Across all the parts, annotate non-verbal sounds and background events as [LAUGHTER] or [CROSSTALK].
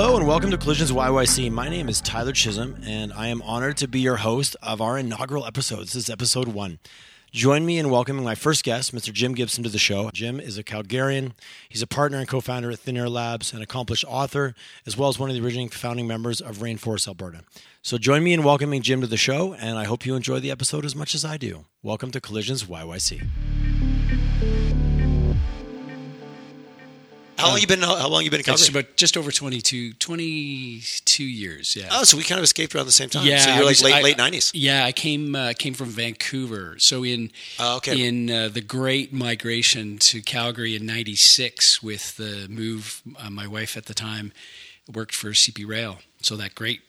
Hello and welcome to Collisions YYC. My name is Tyler Chisholm and I am honored to be your host of our inaugural episode. This is episode one. Join me in welcoming my first guest, Mr. Jim Gibson, to the show. Jim is a Calgarian. He's a partner and co founder at Thin Air Labs, an accomplished author, as well as one of the originating founding members of Rainforest Alberta. So join me in welcoming Jim to the show, and I hope you enjoy the episode as much as I do. Welcome to Collisions YYC. How long you been? How long you been in Calgary? It's about just over 22, 22 years. Yeah. Oh, so we kind of escaped around the same time. Yeah, so you're like was- late I- late nineties. Yeah, I came uh, came from Vancouver. So in Oh, okay. in uh, the Great Migration to Calgary in '96, with the move, uh, my wife at the time worked for CP Rail. So that great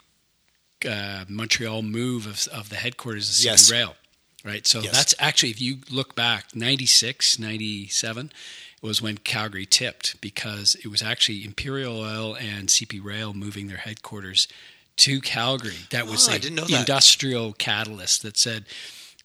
uh, Montreal move of, of the headquarters of CP Yes. Rail, right? So Yes. that's actually, if you look back, 96, 97 was when Calgary tipped because it was actually Imperial Oil and CP Rail moving their headquarters to Calgary. That was Oh, the didn't know that. industrial catalyst that said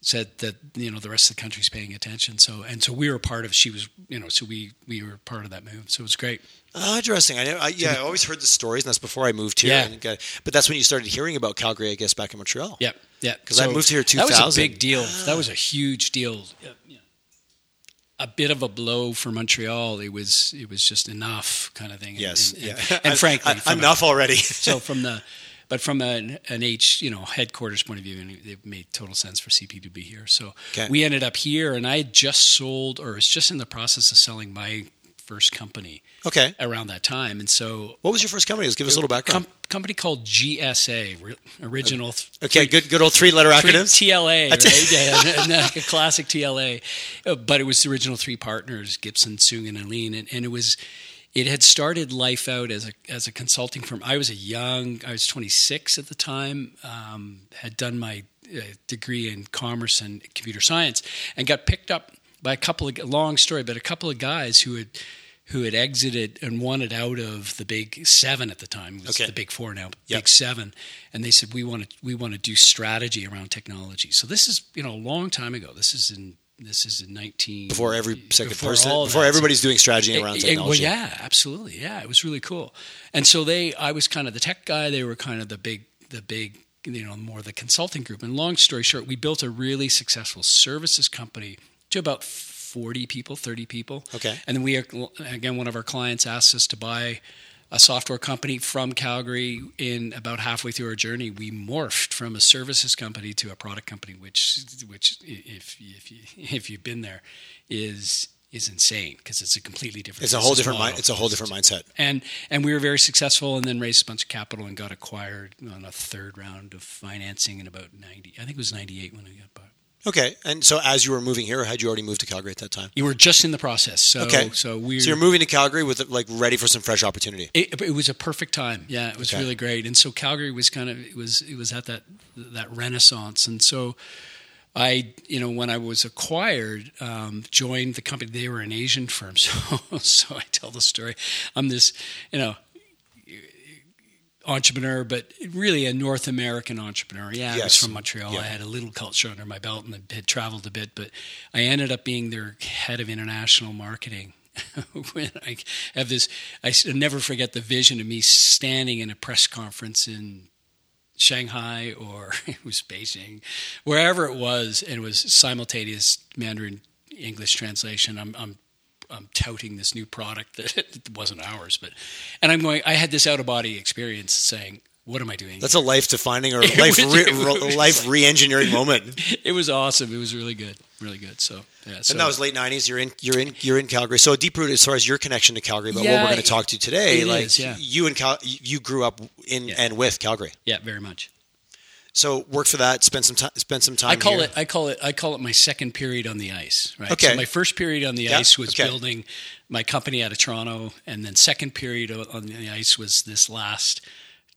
said that you know the rest of the country's paying attention. So and so we were part of. She was you know so we we were part of that move. So it was great. Oh, interesting. I, I yeah, I always heard the stories, and that's before I moved here. Yeah. Got, uh, but that's when you started hearing about Calgary, I guess, back in Montreal. Yeah, yeah. 'Cause I moved here 2000. That was 2000. a big deal. That was a ah. huge deal. Yeah, yeah. A bit of a blow for Montreal. It was it was just enough kind of thing. Yes. and, yeah. and, and [LAUGHS] frankly, I- from a- enough already. [LAUGHS] so from the but from an, an H you know headquarters point of view, and it made total sense for CP to be here. So Okay. we ended up here, and I had just sold or was just in the process of selling my first company okay. around that time, and so What was your first company? Just give us a little background. com- company called GSA, original. okay, good, good old three-letter Three- acronyms. TLA, right? [LAUGHS] yeah, uh, a classic TLA. Uh, But it was the original three partners, Gibson, Sung, and Aline, and, and it was. It had started life out as a as a consulting firm. I was a young, I was 26 at the time. Um, had done my uh, degree in commerce and computer science, and got picked up by a couple of long story, but a couple of guys who had who had exited and wanted out of the big seven at the time. It was Okay. the big four now, Yep. big seven, and they said we want to we want to do strategy around technology. So this is you know a long time ago. This is in this is in nineteen Before every second before person, before that. everybody's doing strategy around It- it- technology. well, yeah, absolutely. Yeah, it was really cool. And so they, I was kind of the tech guy. They were kind of the big, the big, you know, more the consulting group. And long story short, we built a really successful services company to about forty people, thirty people. Okay. And then we, again, one of our clients asked us to buy a software company from Calgary. In about halfway through our journey, we morphed from a services company to a product company, which, which if if you, if you've been there, is is insane because it's a completely different. It's a whole different model. mind. It's a whole different mindset. And and we were very successful, and then raised a bunch of capital and got acquired on a third round of financing in about ninety. I think it was ninety eight when we got bought. Okay, and so as you were moving here, or had you already moved to Calgary at that time? You were just in the process, so Okay. so we. So you're moving to Calgary with like ready for some fresh opportunity. It, it was a perfect time. Yeah, it was Okay. really great. And so Calgary was kind of it was it was at that that renaissance. And so I, you know, when I was acquired, um, joined the company. They were an Asian firm, [LAUGHS] so so I tell the story. I'm this, you know. Entrepreneur, but really a North American entrepreneur. Yeah, I was from Montreal. Yeah. I had a little culture under my belt and had traveled a bit, but I ended up being their head of international marketing [LAUGHS] when I have this, I never forget the vision of me standing in a press conference in Shanghai or [LAUGHS] it was Beijing, wherever it was, and it was simultaneous Mandarin English translation. I'm, I'm I'm touting this new product [LAUGHS] that wasn't ours, but and I'm going. I had this out of body experience, saying, "What am I doing?" That's a life defining or [LAUGHS] life was- re- life re engineering moment. [LAUGHS] it was awesome. It was really good, really good. So yeah, so and that was late '90s. You're in, you're in, you're in Calgary. So deep rooted as far as your connection to Calgary, but what we're going to talk to today, like is, yeah. you and Cal, you grew up in Yeah. and with Calgary. yeah, very much. So work for that. Spend some time. Spend some time. I call here. it. I call it. I call it my second period on the ice. Right. Okay. So my first period on the Yeah, ice was okay. building my company out of Toronto, and then second period on the ice was this last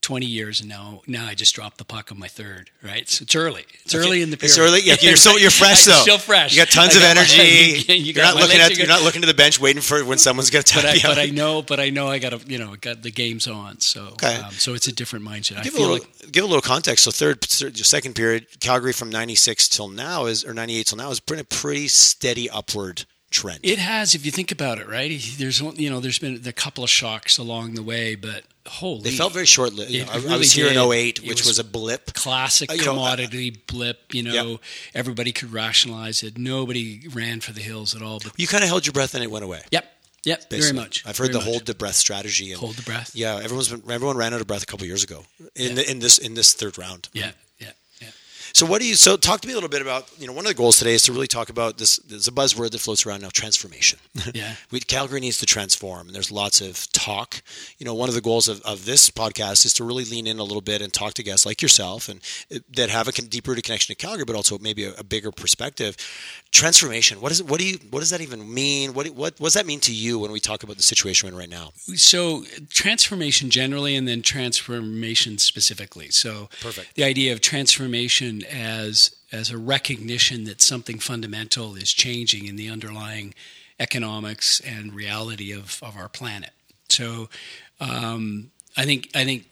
twenty years, and now now I just dropped the puck on my third. Right. So it's early. It's Okay. early in the period. It's early. Yeah, you're so you're [LAUGHS] fresh though. Still fresh. You got tons I of got my- energy. [LAUGHS] you are not looking at you're not looking to the bench waiting for when someone's going [LAUGHS] to tap But I, you. but. I know, but I know I got to, you know, got the game's on. So, Okay. um, so it's a different mindset. I give a little like give a little context. So third, third second period, Calgary from '96 till now is or '98 till now has been a pretty steady upward trend. It has, if you think about it, right? There's, you know, there's been a couple of shocks along the way, but holy, They felt very short lived. You know, I, I really was here did. in 08, which was was, a blip. classic Uh, you know, commodity blip. You know, everybody could rationalize it. Nobody ran for the hills at all. But You kind of held your breath and it went away. yep, yep, very much. I've heard very the much. hold the breath strategy. And hold the breath. Yeah, everyone's been, everyone ran out of breath a couple years ago in the, in this in this third round. Yeah, yeah. So what do you? So talk to me a little bit about you know one of the goals today is to really talk about this. There's a buzzword that floats around now: transformation. [LAUGHS] Yeah. [LAUGHS] we, Calgary needs to transform, and there's lots of talk. You know, one of the goals of, of this podcast is to really lean in a little bit and talk to guests like yourself and uh, that have a deep rooted connection to Calgary, but also maybe a, a bigger perspective. Transformation. What is it? What do you? What does that even mean? What, what what does that mean to you when we talk about the situation we're in right now? So transformation generally, and then transformation specifically. So Perfect. the idea of transformation as as a recognition that something fundamental is changing in the underlying economics and reality of, of our planet. So um, I think I think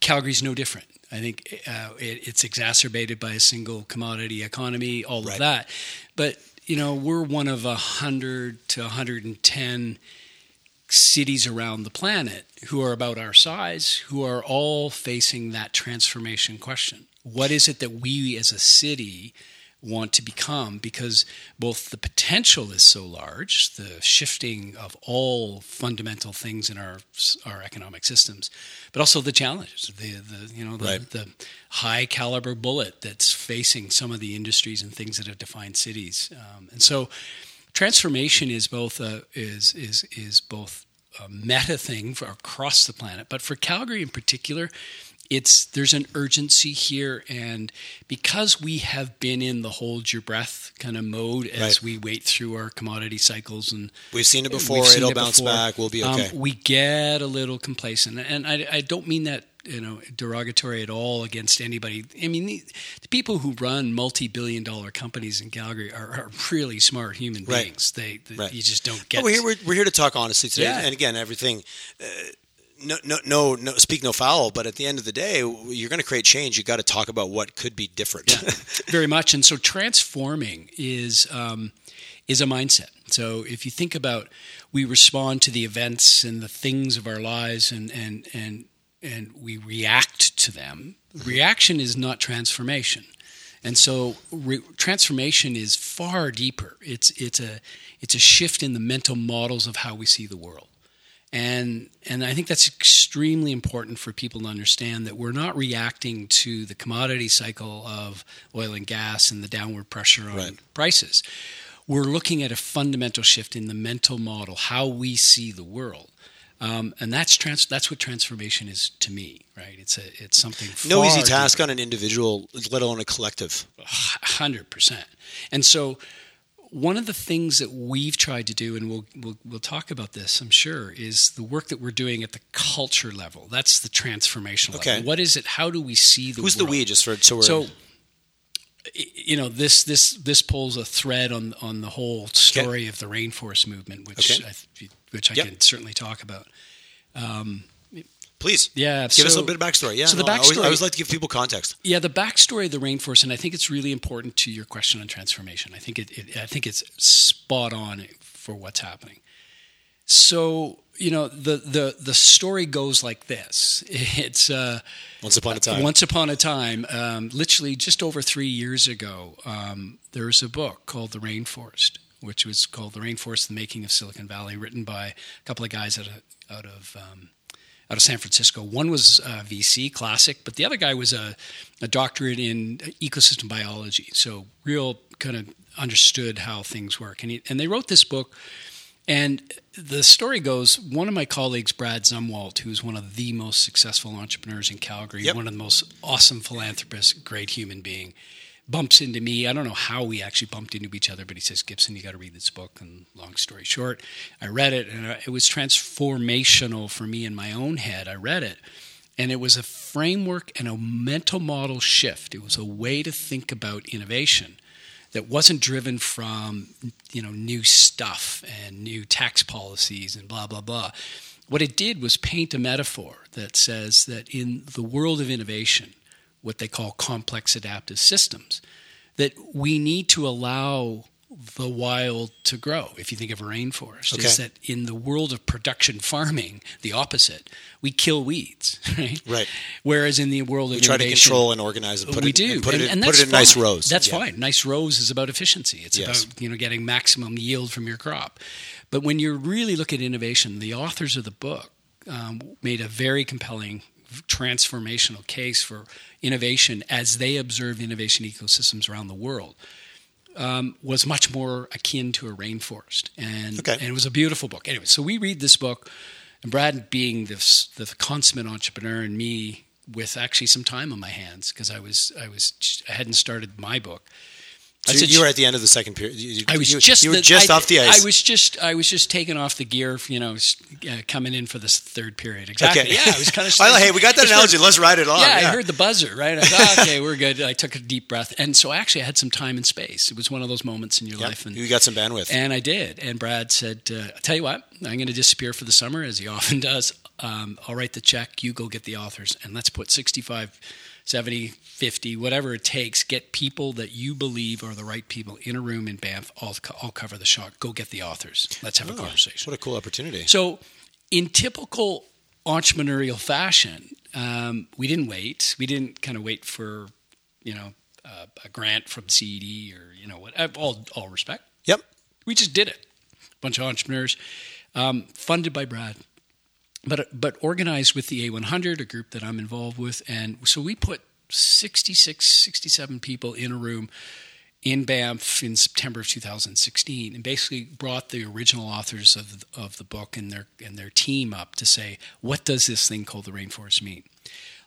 Calgary's no different. I think uh, it, it's exacerbated by a single commodity economy, all Right. of that. But you know, we're one of a hundred to 110 cities around the planet who are about our size, who are all facing that transformation question. What is it that we as a city want to become? Because both the potential is so large, the shifting of all fundamental things in our our economic systems, but also the challenges, the, the you know the, Right. the high caliber bullet that's facing some of the industries and things that have defined cities, um, and so transformation is both a, is is is both a meta thing for across the planet, but for Calgary in particular, it's there's an urgency here, and because we have been in the hold your breath kind of mode as Right. we wait through our commodity cycles and We've seen it before. seen It'll it bounce before. back. We'll be um, okay. we get a little complacent, and I, I don't mean that you know derogatory at all against anybody. I mean the, the people who run multi-billion-dollar companies in Calgary are, are really smart human Right. beings. They, they Right. you just don't get. But we're here. We're, we're here to talk honestly today, Yeah. and again, everything. Uh, no, no, no, no. Speak no foul. But at the end of the day, you're going to create change. You got to talk about what could be different. [LAUGHS] very much. And so transforming is um, is a mindset. So if you think about, we respond to the events and the things of our lives, and and and and we react to them. Reaction is not transformation. And so re- transformation is far deeper. It's it's a it's a shift in the mental models of how we see the world. And and I think that's extremely important for people to understand that we're not reacting to the commodity cycle of oil and gas and the downward pressure on Right. prices. We're looking at a fundamental shift in the mental model, how we see the world. Um, and that's trans- that's what transformation is to me, right? It's a it's something no easy task on an individual, let alone a collective. hundred percent. And so, one of the things that we've tried to do, and we'll, we'll we'll talk about this, I'm sure, is the work that we're doing at the culture level. That's the transformational Okay. level. What is it? How do we see the Who's the world? we? Just for so we're So, you know, this this this pulls a thread on on the whole story of the rainforest movement, which Okay. I, which I Yep. can certainly talk about. Um, please Yeah, give us a little bit of backstory. Yeah, so the no, I always, I always like to give people context. Yeah, the backstory of the rainforest, and I think it's really important to your question on transformation. I think it, it I think it's spot on for what's happening. So you know the the the story goes like this. [LAUGHS] It's uh, Once upon a time, once upon a time, um, literally just over three years ago, um, there was a book called The Rainforest, which was called The Rainforest: The Making of Silicon Valley, written by a couple of guys out of out of um, out of San Francisco. One was uh, VC classic, but the other guy was a, a doctorate in ecosystem biology, so real kind of understood how things work. And he, and they wrote this book. And the story goes one of my colleagues, Brad Zumwalt, who's one of the most successful entrepreneurs in Calgary, Yep. one of the most awesome philanthropists, great human being, bumps into me. I don't know how we actually bumped into each other, but he says, Gibson, you got to read this book. And long story short, I read it, and uh, it was transformational for me in my own head. I read it, and it was a framework and a mental model shift. It was a way to think about innovation that wasn't driven from you know new stuff and new tax policies and blah blah blah. What it did was paint a metaphor that says that in the world of innovation, what they call complex adaptive systems, that we need to allow the wild to grow. If you think of a rainforest, Okay. is that in the world of production farming, the opposite. We kill weeds, [LAUGHS] right? Right. Whereas in the world of We try to control and organize and put we it, do, and put and, it, in- and put that's it in nice fine. rows. That's Yeah. fine. Nice rows is about efficiency. It's Yes. about you know getting maximum yield from your crop. But when you really look at innovation, the authors of the book um, made a very compelling transformational case for innovation as they observed innovation ecosystems around the world. Um, was much more akin to a rainforest, and Okay. and it was a beautiful book. Anyway, so we read this book, and Brad being this the consummate entrepreneur, and me with actually some time on my hands because I was I was I hadn't started my book. I So said, you were at the end of the second period. You, you- I was you- just you were the- just I- off the ice. I was just I was just taking off the gear, you know, uh, coming in for this third period. Exactly. Okay. Yeah, I was kind of. Well, hey, we got that analogy. Let's ride it on. Yeah, Yeah, I heard the buzzer. Right. I thought, okay, we're good. I took a deep breath, and so actually, I had some time and space. It was one of those moments in your Yep. life, and you got some bandwidth. and I did. And Brad said, uh, "I tell you what, I'm going to disappear for the summer, as he often [LAUGHS] does. Um, I'll write the check. You go get the authors, and let's put 65, 70, 50, whatever it takes. Get people that you believe are the right people in a room in Banff. I'll, I'll cover the shot. Go get the authors. Let's have a Oh, conversation. What a cool opportunity. So, in typical entrepreneurial fashion, um, we didn't wait. We didn't kind of wait for, you know, uh, a grant from CED or you know what. All all respect. Yep. We just did it. A bunch of entrepreneurs, um, funded by Brad, but but organized with the A100, a group that I'm involved with, and so we put 66, 67 people in a room in Banff in September of 2016, and basically brought the original authors of of the book and their and their team up to say, what does this thing called the rainforest mean?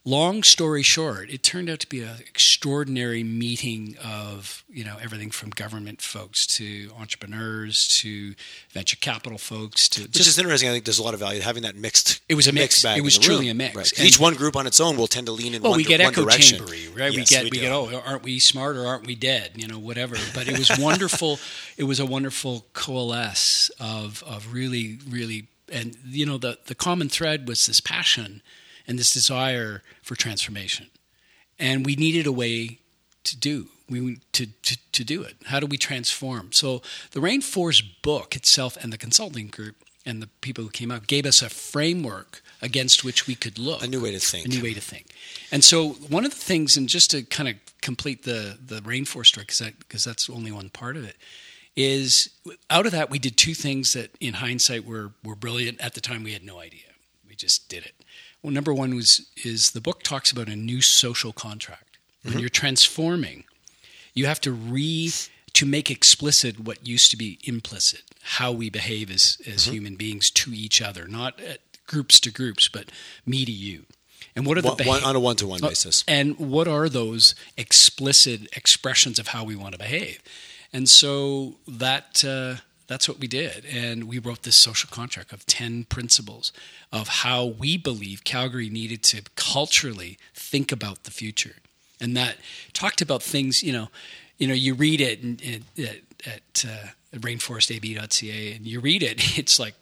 Long story short, it turned out to be an extraordinary meeting of you know everything from government folks to entrepreneurs to venture capital folks to Which is interesting. I think there's a lot of value having that mixed. It was a mix. bag It was truly room. a mix. Right. And- Each one group on its own will tend to lean in well, one, we get echo direction. chambery, right? we get we we, get oh, aren't we smart or aren't we dead? You know, whatever. But it was [LAUGHS] wonderful. it was a wonderful coalesce of of really, really, and you know, the the common thread was this passion and this desire for transformation, and we needed a way to do we to, to to do it. How do we transform? So the Rainforest book itself and the consulting group and the people who came out gave us a framework against which we could look A new way to think. a new way to think. And so one of the things, and just to kind of complete the the rainforest story, because that, because that's only one part of it, is out of that we did two things that in hindsight were were brilliant. At the time, we had no idea. We just did it. Well, number one was is the book talks about a new social contract. When you're transforming, you have to re to make explicit what used to be implicit, how we behave as as human beings to each other, not groups to groups, but me to you. And what are the One, one, on a one-to-one uh, basis. and what are those explicit expressions of how we want to behave? And so that uh, that's what we did, and we wrote this social contract of ten principles of how we believe Calgary needed to culturally think about the future, and that talked about things. You know, you know, you read it at, at uh, rainforestab.ca, and you read it, [LAUGHS] it's like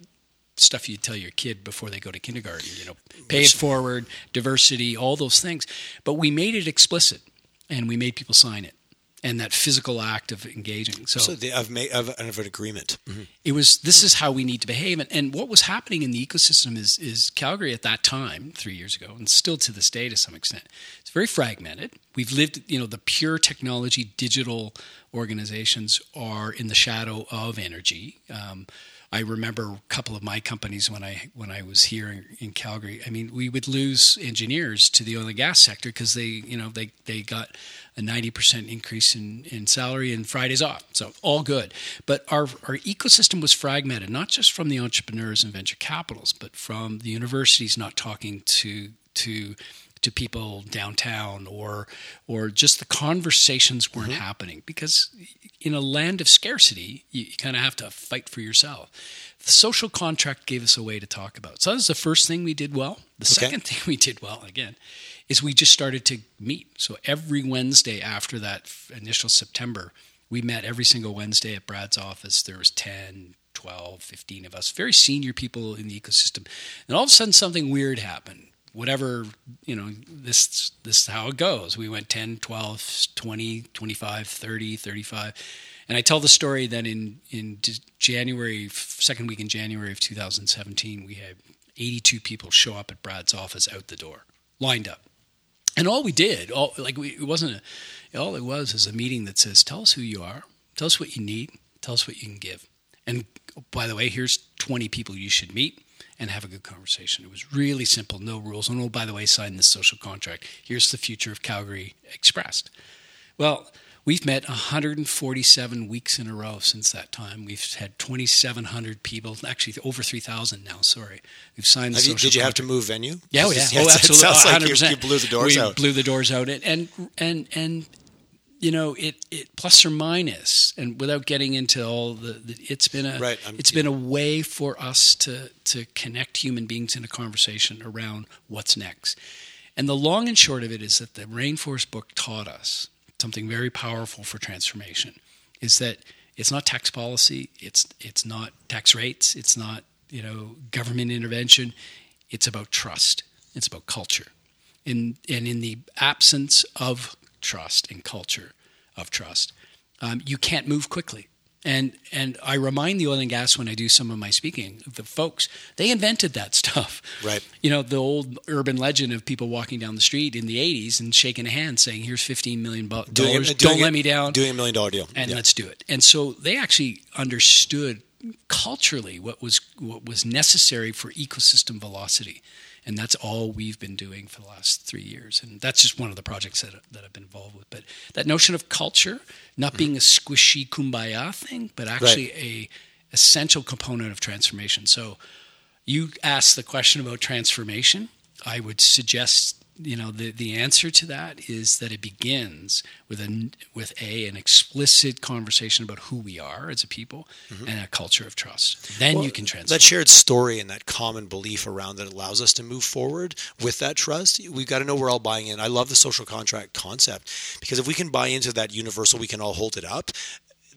stuff you tell your kid before they go to kindergarten. You know, pay it forward, diversity, all those things. But we made it explicit, and we made people sign it, and that physical act of engaging. So, So the, of, of, of an agreement. it was. This is how we need to behave, and, and what was happening in the ecosystem is is Calgary at that time, three years ago, and still to this day to some extent. It's very fragmented. We've lived, you know, the pure technology digital organizations are in the shadow of energy. Um, I remember a couple of my companies when I when I was here in, in Calgary. I mean, we would lose engineers to the oil and gas sector because they, you know, they they got a ninety percent increase in, in salary and Fridays off. So all good. But our our ecosystem was fragmented, not just from the entrepreneurs and venture capitals, but from the universities not talking to to to people downtown or or just the conversations weren't mm-hmm. happening because in a land of scarcity you, you kind of have to fight for yourself. The social contract gave us a way to talk about so that was the first thing we did well. The Okay. second [LAUGHS] thing we did well again is we just started to meet. So every wednesday after that initial september we met every single wednesday at brad's office. There was 10 12 15 of us very senior people in the ecosystem. And all of a sudden something weird happened whatever you know this this is how it goes. We went 10 12 20 25 30 35 And I tell the story that in in January, second week in January of 2017, we had 82 people show up at Brad's office out the door, lined up. And all we did, all like we, it wasn't a, all it was is a meeting that says, "Tell us who you are, tell us what you need, tell us what you can give." And by the way, here's 20 people you should meet and have a good conversation. It was really simple, no rules. And oh, by the way, sign this social contract. Here's the future of Calgary expressed. Well, we've met 147 weeks in a row since that time. We've had 2,700 people, actually over 3,000 now. Sorry, we've signed. The you, did you contract. have to move venue? Yeah, oh, yeah, [LAUGHS] oh, absolutely. It sounds like 100%. you, you blew the doors we out. blew the doors out, and and and you know it, it plus or minus and without getting into all the, the it's been a right, it's been a way for us to to connect human beings in a conversation around what's next. And the long and short of it is that the rainforest book taught us something very powerful for transformation is that it's not tax policy it's it's not tax rates it's not you know government intervention it's about trust it's about culture. And and in the absence of trust and culture of trust, um, you can't move quickly. And and I remind the oil and gas when I do some of my speaking, the folks they invented that [LAUGHS] stuff. Right. You know the old urban legend of people walking down the street in the '80s and shaking a hand, saying, "Here's 15 million dollars. Doing, Don't doing let it, me down." Doing a million dollar deal, and yeah. let's do it. And so they actually understood culturally what was what was necessary for ecosystem velocity and that's all we've been doing for the last three years. And that's just one of the projects that, that I've been involved with. But that notion of culture, not being a mm-hmm. squishy kumbaya thing, but actually Right. a essential component of transformation. So you asked the question about transformation. I would suggest you know the, the answer to that is that it begins with a with a an explicit conversation about who we are as a people and a culture of trust. Then Well, you can transform. That shared story and that common belief around that allows us to move forward with that trust. We've got to know we're all buying in. I love the social contract concept because if we can buy into that universal, we can all hold it up.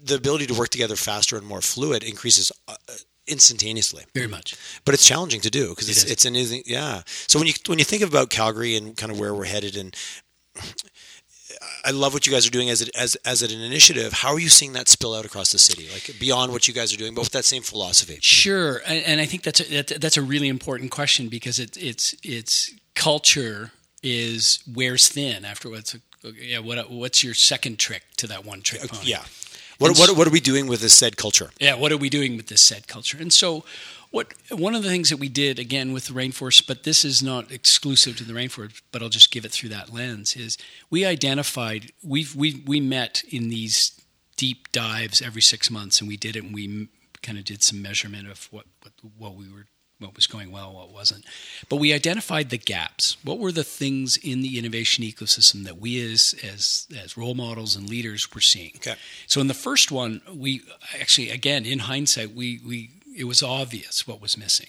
The ability to work together faster and more fluid increases uh, instantaneously. Very much. But it's challenging to do because It it's is. it's an easy- yeah. So when you when you think about Calgary and kind of where we're headed and I love what you guys are doing as it, as as an initiative. How are you seeing that spill out across the city, like beyond what you guys are doing, but with that same philosophy? Sure, and, and I think that's a, that, that's a really important question because it, it's it's culture is wears thin after what's yeah what what's your second trick to that one trick pony? Yeah. What, what, what are we doing with this said culture? yeah what are we doing with this said culture and so what one of the things that we did again with the rainforest but this is not exclusive to the rainforest but i'll just give it through that lens is we identified we've we we met in these deep dives every six months and we did it and we kind of did some measurement of what what, what we were what was going well what wasn't but we identified the gaps what were the things in the innovation ecosystem that we as as as role models and leaders were seeing Okay. so in the first one, we actually, again, in hindsight, we, we it was obvious what was missing.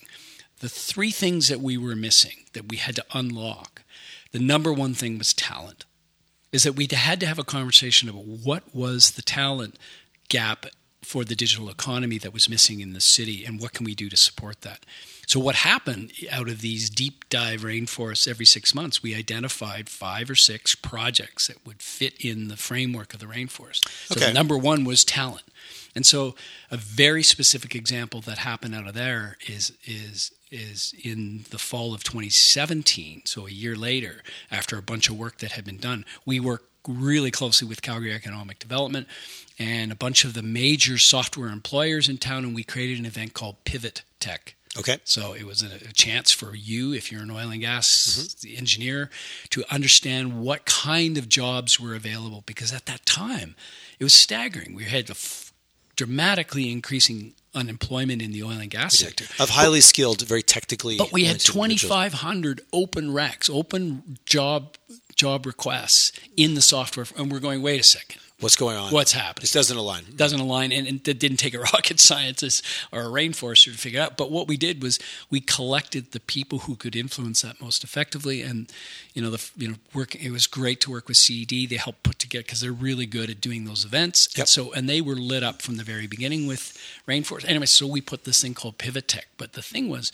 The three things that we were missing that we had to unlock. The number one thing was talent. Is that we had to have a conversation about what was the talent gap for the digital economy that was missing in the city and what can we do to support that. So what happened out of these deep dive rainforests every 6 months we identified 5 or 6 projects that would fit in the framework of the rainforest. So Okay. number 1 was talent. And so a very specific example that happened out of there is is is in the fall of 2017, so a year later, after a bunch of work that had been done, we worked really closely with Calgary Economic Development and a bunch of the major software employers in town, and we created an event called Pivot Tech. Okay. So it was a, a chance for you, if you're an oil and gas mm-hmm. engineer, to understand what kind of jobs were available. Because at that time, it was staggering. We had a f- dramatically increasing unemployment in the oil and gas sector. Of highly skilled, very technically. But we had 2,500 open racks, open job job requests in the software, and we're going, wait a second, What's going on? what's happening? This doesn't align. It doesn't align and, and it didn't take a [LAUGHS] rocket scientist or a rainforester to figure it out but what we did was we collected the people who could influence that most effectively and you know the you know work it was great to work with ced they helped put together because they're really good at doing those events Yep. and so and they were lit up from the very beginning with rainforest anyway so we put this thing called pivot tech but the thing was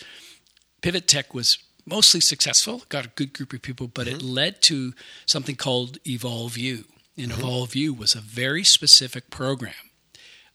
pivot tech was mostly successful got a good group of people but it mm-hmm. led to something called EvolveU and evolve mm-hmm. u was a very specific program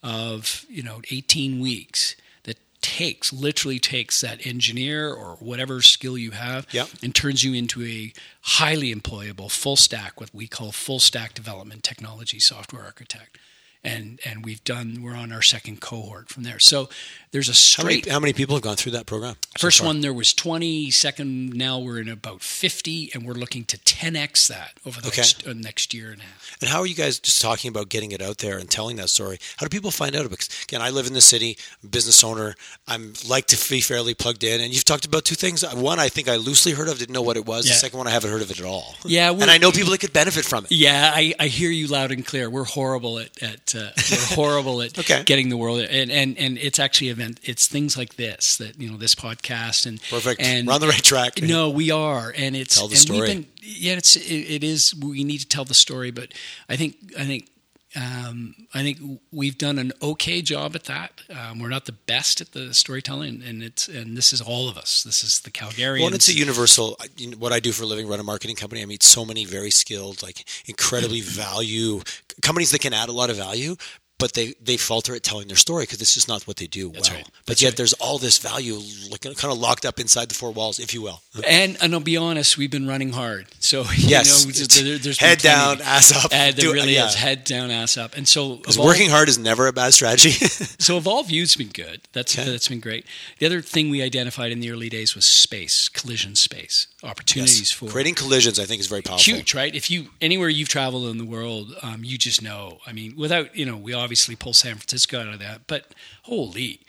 of you know 18 weeks that takes literally takes that engineer or whatever skill you have Yep. and turns you into a highly employable full stack what we call full stack development technology software architect and and we've done we're on our second cohort from there so there's a How many, straight how many people have gone through that program? First far? one there was 20. Second, now we're in about 50, and we're looking to 10x that over the Okay. next, uh, next year and a half. And how are you guys just talking about getting it out there and telling that story? How do people find out? Because, again, I live in the city, I'm business owner. I'm like to be fairly plugged in. And you've talked about two things. One, I think I loosely heard of, didn't know what it was. Yeah. The second one, I haven't heard of it at all. Yeah, and I know people that could benefit from it. Yeah, I, I hear you loud and clear. We're horrible at, at uh, we're horrible at [LAUGHS] Okay. getting the world, and, and and it's actually event. It's things like this that you know this podcast and Perfect. And We're on the right track. [LAUGHS] No, we are, and it's Tell the and story. We've been, yeah, it's it, it is. We need to tell the story, but I think I think. Um, I think we've done an okay job at that. Um, we're not the best at the storytelling, and it's and this is all of us. This is the Calgarians. Well, and it's a universal. You know, What I do for a living, run a marketing company. I meet so many very skilled, like incredibly value companies that can add a lot of value, but they they falter at telling their story because it's just not what they do That's well. right. But That's yet right. there's all this value, like, kind of locked up inside the four walls, if you will. [LAUGHS] And, and I'll be honest, we've been running hard. So Yes, [LAUGHS] you know, there, there's head down, ass up. Uh, there really yeah. is head down, ass up. And so, working hard is never a bad strategy. [LAUGHS] so EvolveU's been good. That's Okay. that's been great. The other thing we identified in the early days was space, collision space, opportunities for Creating collisions, I think, is very powerful. huge, right? If you anywhere you've traveled in the world, um, you just know. I mean, without you know, we obviously pull San Francisco out of that, but holy,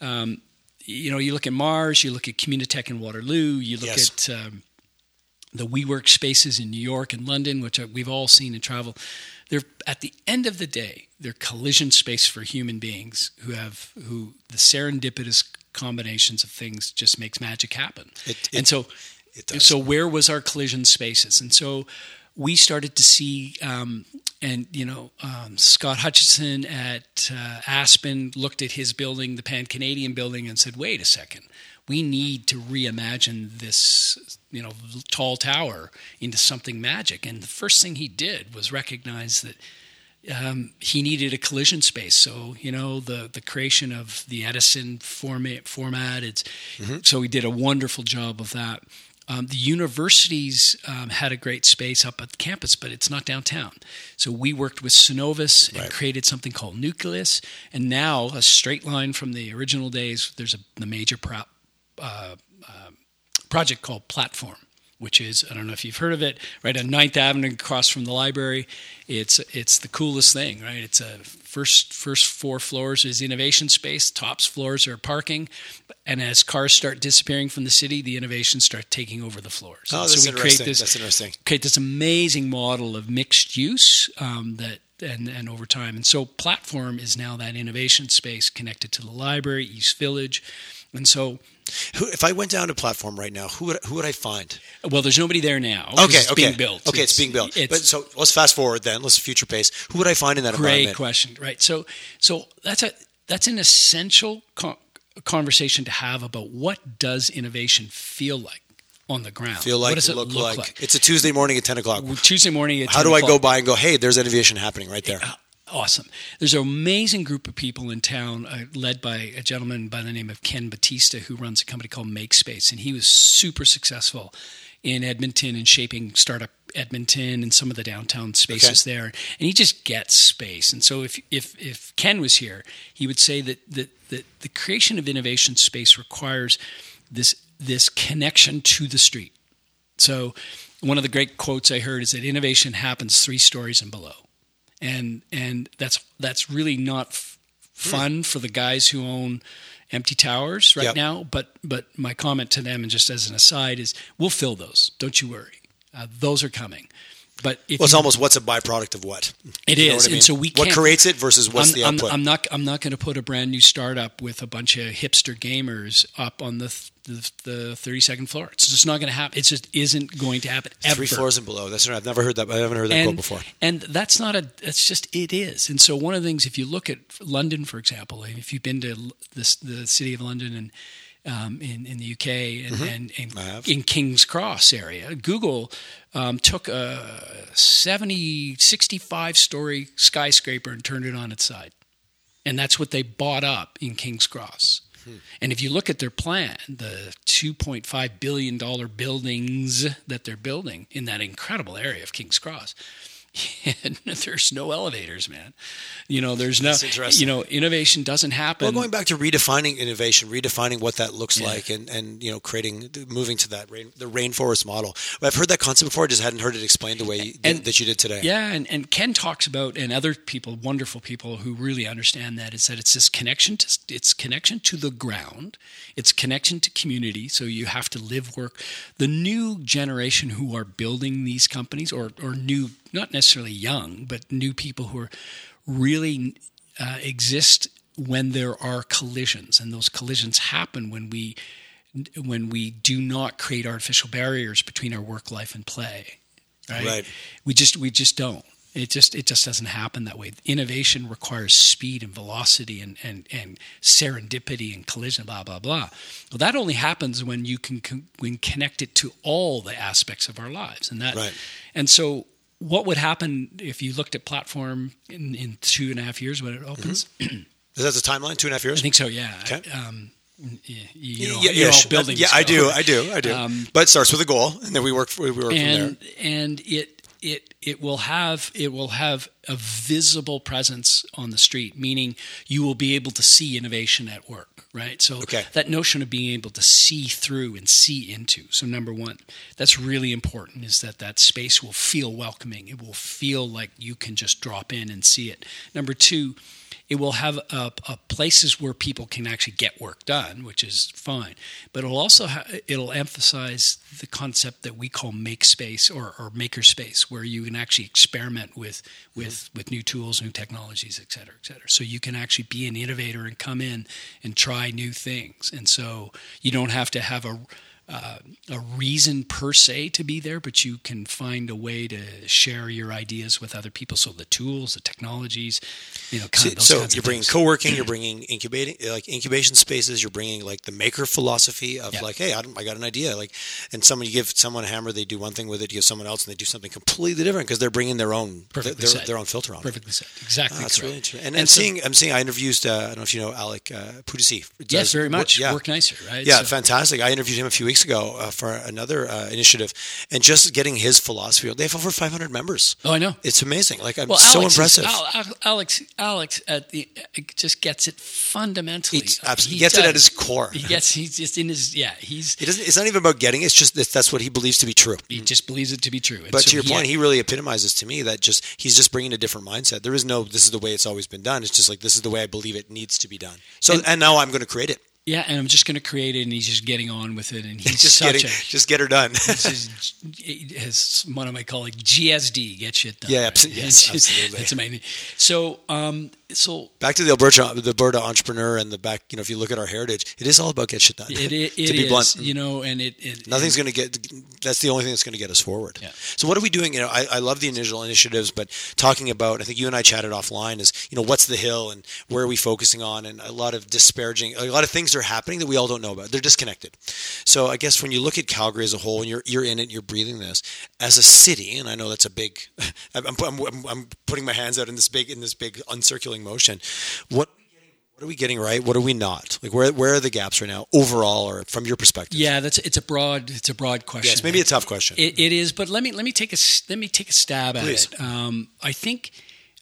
um, you know, you look at Mars, you look at Communitech in Waterloo, you look Yes. at um, the WeWork spaces in New York and London, which we've all seen and travel. They're at the end of the day, they're collision space for human beings who have who the serendipitous combinations of things just makes magic happen. It- and so it does. so where was our collision spaces? And so we started to see, um, and you know, um, Scott Hutcheson at uh, Aspen looked at his building, the Pan Canadian building, and said, "Wait a second, we need to reimagine this, you know, tall tower into something magic." And the first thing he did was recognize that um, he needed a collision space. So you know the the creation of the Edison format format. It's so he did a wonderful job of that. Um, the universities um, had a great space up at the campus, but it's not downtown. So we worked with Cenovus and Right. created something called Nucleus, and now a straight line from the original days. There's a the major prop, uh, uh, project called Platform, which is I don't know if you've heard of it. Right on 9th Avenue, across from the library. It's it's the coolest thing, right? It's a first first four floors is innovation space. Tops floors are parking, and as cars start disappearing from the city, the innovations start taking over the floors. oh, that's so we create interesting. this that's interesting. create this amazing model of mixed use um, that and and over time. And so platform is now that innovation space connected to the library, East Village. And so, Who, if I went down to platform right now, who would who would I find? well, there's nobody there now. Okay, it's okay, being built. Okay, it's, being built. It's but so let's fast forward then. Let's future pace. Who would I find in that great environment? question, right? So, so that's a that's an essential co- conversation to have about what does innovation feel like on the ground. Feel like, what does it look, look, like. It's a Tuesday morning at ten o'clock. Tuesday morning. At How 10 do I go by and go? Hey, there's innovation happening right there. Awesome. There's an amazing group of people in town, uh, led by a gentleman by the name of Ken Bautista, who runs a company called MakeSpace, and he was super successful in Edmonton and shaping startup Edmonton and some of the downtown spaces there. And he just gets space. And so if if if Ken was here, he would say that that, that the creation of innovation space requires this this connection to the street. So one of the great quotes I heard is that innovation happens three stories and below and and that's that's really not f- fun for the guys who own empty towers right Yep. now. But but my comment to them, and just as an aside, is we'll fill those. Don't you worry, uh, those are coming. But Well, it's you- almost what's a byproduct of what. It You is, what I mean? and so we what creates it versus what's I'm, the I'm- I'm not. I'm not going to put a brand new startup with a bunch of hipster gamers up on the th- the, the 32nd floor. It's just not going to happen. It just isn't going to happen ever. Three floors and below. That's right. I've never heard that. I haven't heard that and, quote before. And that's not a. That's just it is. And so one of the things, if you look at London, for example, if you've been to this, the city of London and um, in in the UK and, and, and Mm-hmm. I have. in King's Cross area, Google um, took a 70, 65 story skyscraper and turned it on its side. and that's what they bought up in King's Cross. Hmm. And if you look at their plan, the 2.5 billion dollar buildings that they're building in that incredible area of King's Cross, and [LAUGHS] there's no elevators, man. You know, there's no, you know, innovation doesn't happen. Well, going back to redefining innovation, redefining what that looks yeah. like, and and you know, creating, moving to that rain, the rainforest model. I've heard that concept before. I just hadn't heard it explained the way you, and, that you did today. Yeah, and, and Ken talks about, and other people, wonderful people who really understand that, is that it's this connection to it's connection to the ground, it's connection to community. So you have to live, work. The new generation who are building these companies, or or new not necessarily young, but new people who are really uh, exist when there are collisions, and those collisions happen when we when we do not create artificial barriers between our work life and play. Right? right. We just we just don't. It just it just doesn't happen that way. Innovation requires speed and velocity and and, and serendipity and collision, blah blah blah. Well, that only happens when you can when connect it to all the aspects of our lives, and that right. and so what would happen if you looked at platform in, in two and a half years when it opens? Mm-hmm. [CLEARS THROAT] Is that the timeline? Two and a half years? I think so. Yeah. Okay. Um, you, you know, yeah, yeah, building. Yeah, I do, I do, I do. Um, but it starts with a goal, and then we work. We work and, from there. And it it it will have it will have a visible presence on the street, meaning you will be able to see innovation at work, right? So okay. that notion of being able to see through and see into. So number one, that's really important is that that space will feel welcoming. It will feel like you can just drop in and see it. Number two it will have places where people can actually get work done, which is fine. But it'll also ha- it'll emphasize the concept that we call make space or, or maker space, where you can actually experiment with with mm-hmm. with new tools, new technologies, et cetera, et cetera. So you can actually be an innovator and come in and try new things. And so you don't have to have a uh, a reason per se to be there, but you can find a way to share your ideas with other people. So the tools, the technologies, you know, kind so, of so you're bringing co-working, you're bringing incubating, like incubation spaces, you're bringing like the maker philosophy of yeah. like, hey, I, I, got an idea, like, and someone you give someone a hammer, they do one thing with it, you give someone else, and they do something completely different because they're bringing their own their, their, own filter on Perfectly it. said, exactly. Oh, that's correct. really interesting. And, and, and so, seeing, I'm seeing, I interviewed, uh, I don't know if you know Alex uh, Putici. Yes, very much. Work, yeah. work nicer, right? Yeah, so. fantastic. I interviewed him a few weeks ago uh, for another uh, initiative, and just getting his philosophy. They have over 500 members. Oh, I know. It's amazing. Like I'm well, so Alex impressive. Is, Alex, Alex, at the just gets it fundamentally. absolutely, he gets does. it at his core. He gets. He's just in his. Yeah, he's. He doesn't. It's not even about getting. It's just that that's what he believes to be true. He just believes it to be true. And but so to your he point, had, he really epitomizes to me that just he's just bringing a different mindset. There is no. This is the way it's always been done. It's just like this is the way I believe it needs to be done. So and, and now I'm going to create it. Yeah, and I'm just going to create it, and he's just getting on with it, and he's just getting, a, just get her done. is, [LAUGHS] as one of my colleagues, GSD, get shit done. Yeah, right? [LAUGHS] yes, absolutely. It's amazing. So, um, so back to the Alberta, the Alberta entrepreneur, and the back. You know, if you look at our heritage, it is all about get shit done. It, [LAUGHS] it, it to be is, blunt, you know, and it, it nothing's going to get. That's the only thing that's going to get us forward. Yeah. So what are we doing? You know, I, I love the initial initiatives, but talking about, I think you and I chatted offline is, you know, what's the hill and where are we focusing on, and a lot of disparaging, a lot of things are happening that we all don't know about. They're disconnected. So I guess when you look at Calgary as a whole, and you're you're in it, and you're breathing this as a city, and I know that's a big. [LAUGHS] I'm, I'm, I'm putting my hands out in this big in this big uncirculating motion. What what are we getting right? What are we not? Like where where are the gaps right now overall, or from your perspective? Yeah, that's it's a broad it's a broad question. Yes, maybe a tough question. it, it is, but let me let me take a let me take a stab Please. at it. Um, I think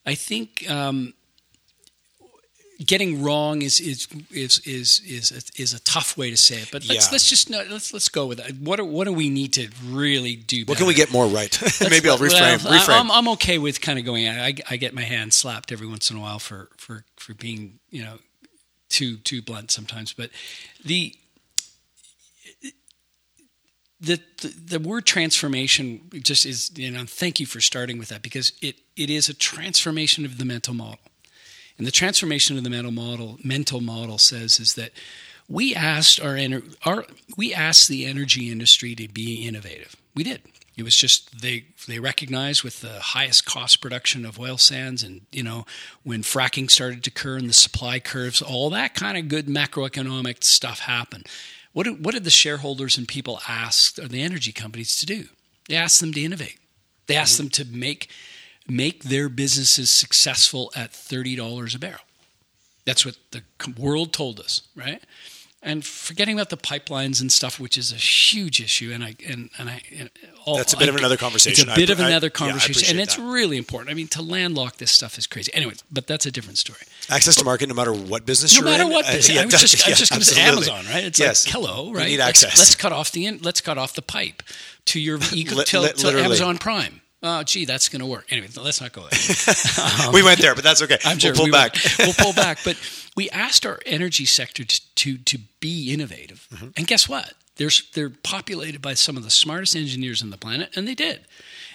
I think um, getting wrong is is is is is a, is a tough way to say it. But let's yeah. let's just let's let's go with it. What are, what do we need to really do? Better? What can we get more right? [LAUGHS] Maybe I'll reframe. Well, reframe. I'm, I'm okay with kind of going. I, I get my hand slapped every once in a while for for for being you know too too blunt sometimes. But the the, the, the word transformation just is you know thank you for starting with that because it it is a transformation of the mental model and the transformation of the mental model, mental model says is that we asked our, our we asked the energy industry to be innovative. We did. It was just they they recognized with the highest cost production of oil sands, and you know when fracking started to occur and the supply curves, all that kind of good macroeconomic stuff happened. What did, what did the shareholders and people ask the energy companies to do? They asked them to innovate. They asked mm-hmm. them to make make their businesses successful at $30 a barrel. That's what the world told us, right? and forgetting about the pipelines and stuff, which is a huge issue, and I and and I and all, that's a bit I, of another conversation. It's a bit I, of another I, conversation, yeah, and it's that. really important. I mean, to landlock this stuff is crazy. Anyways, but that's a different story. Access to market, no matter what business no you're matter in. what business. Uh, yeah, I was just, [LAUGHS] yeah, just going to say Amazon, right? It's yes. like hello, right? You need let's. Let's cut off the let's cut off the pipe to your [LAUGHS] eco, to, to Amazon Prime oh, gee, that's going to work. Anyway, let's not go there. [LAUGHS] um, we went there, but that's okay. I'm sure we'll pull we back. we'll pull back. [LAUGHS] But we asked our energy sector to, to, to be innovative. Mm-hmm. And guess what? They're, they're populated by some of the smartest engineers on the planet, and they did.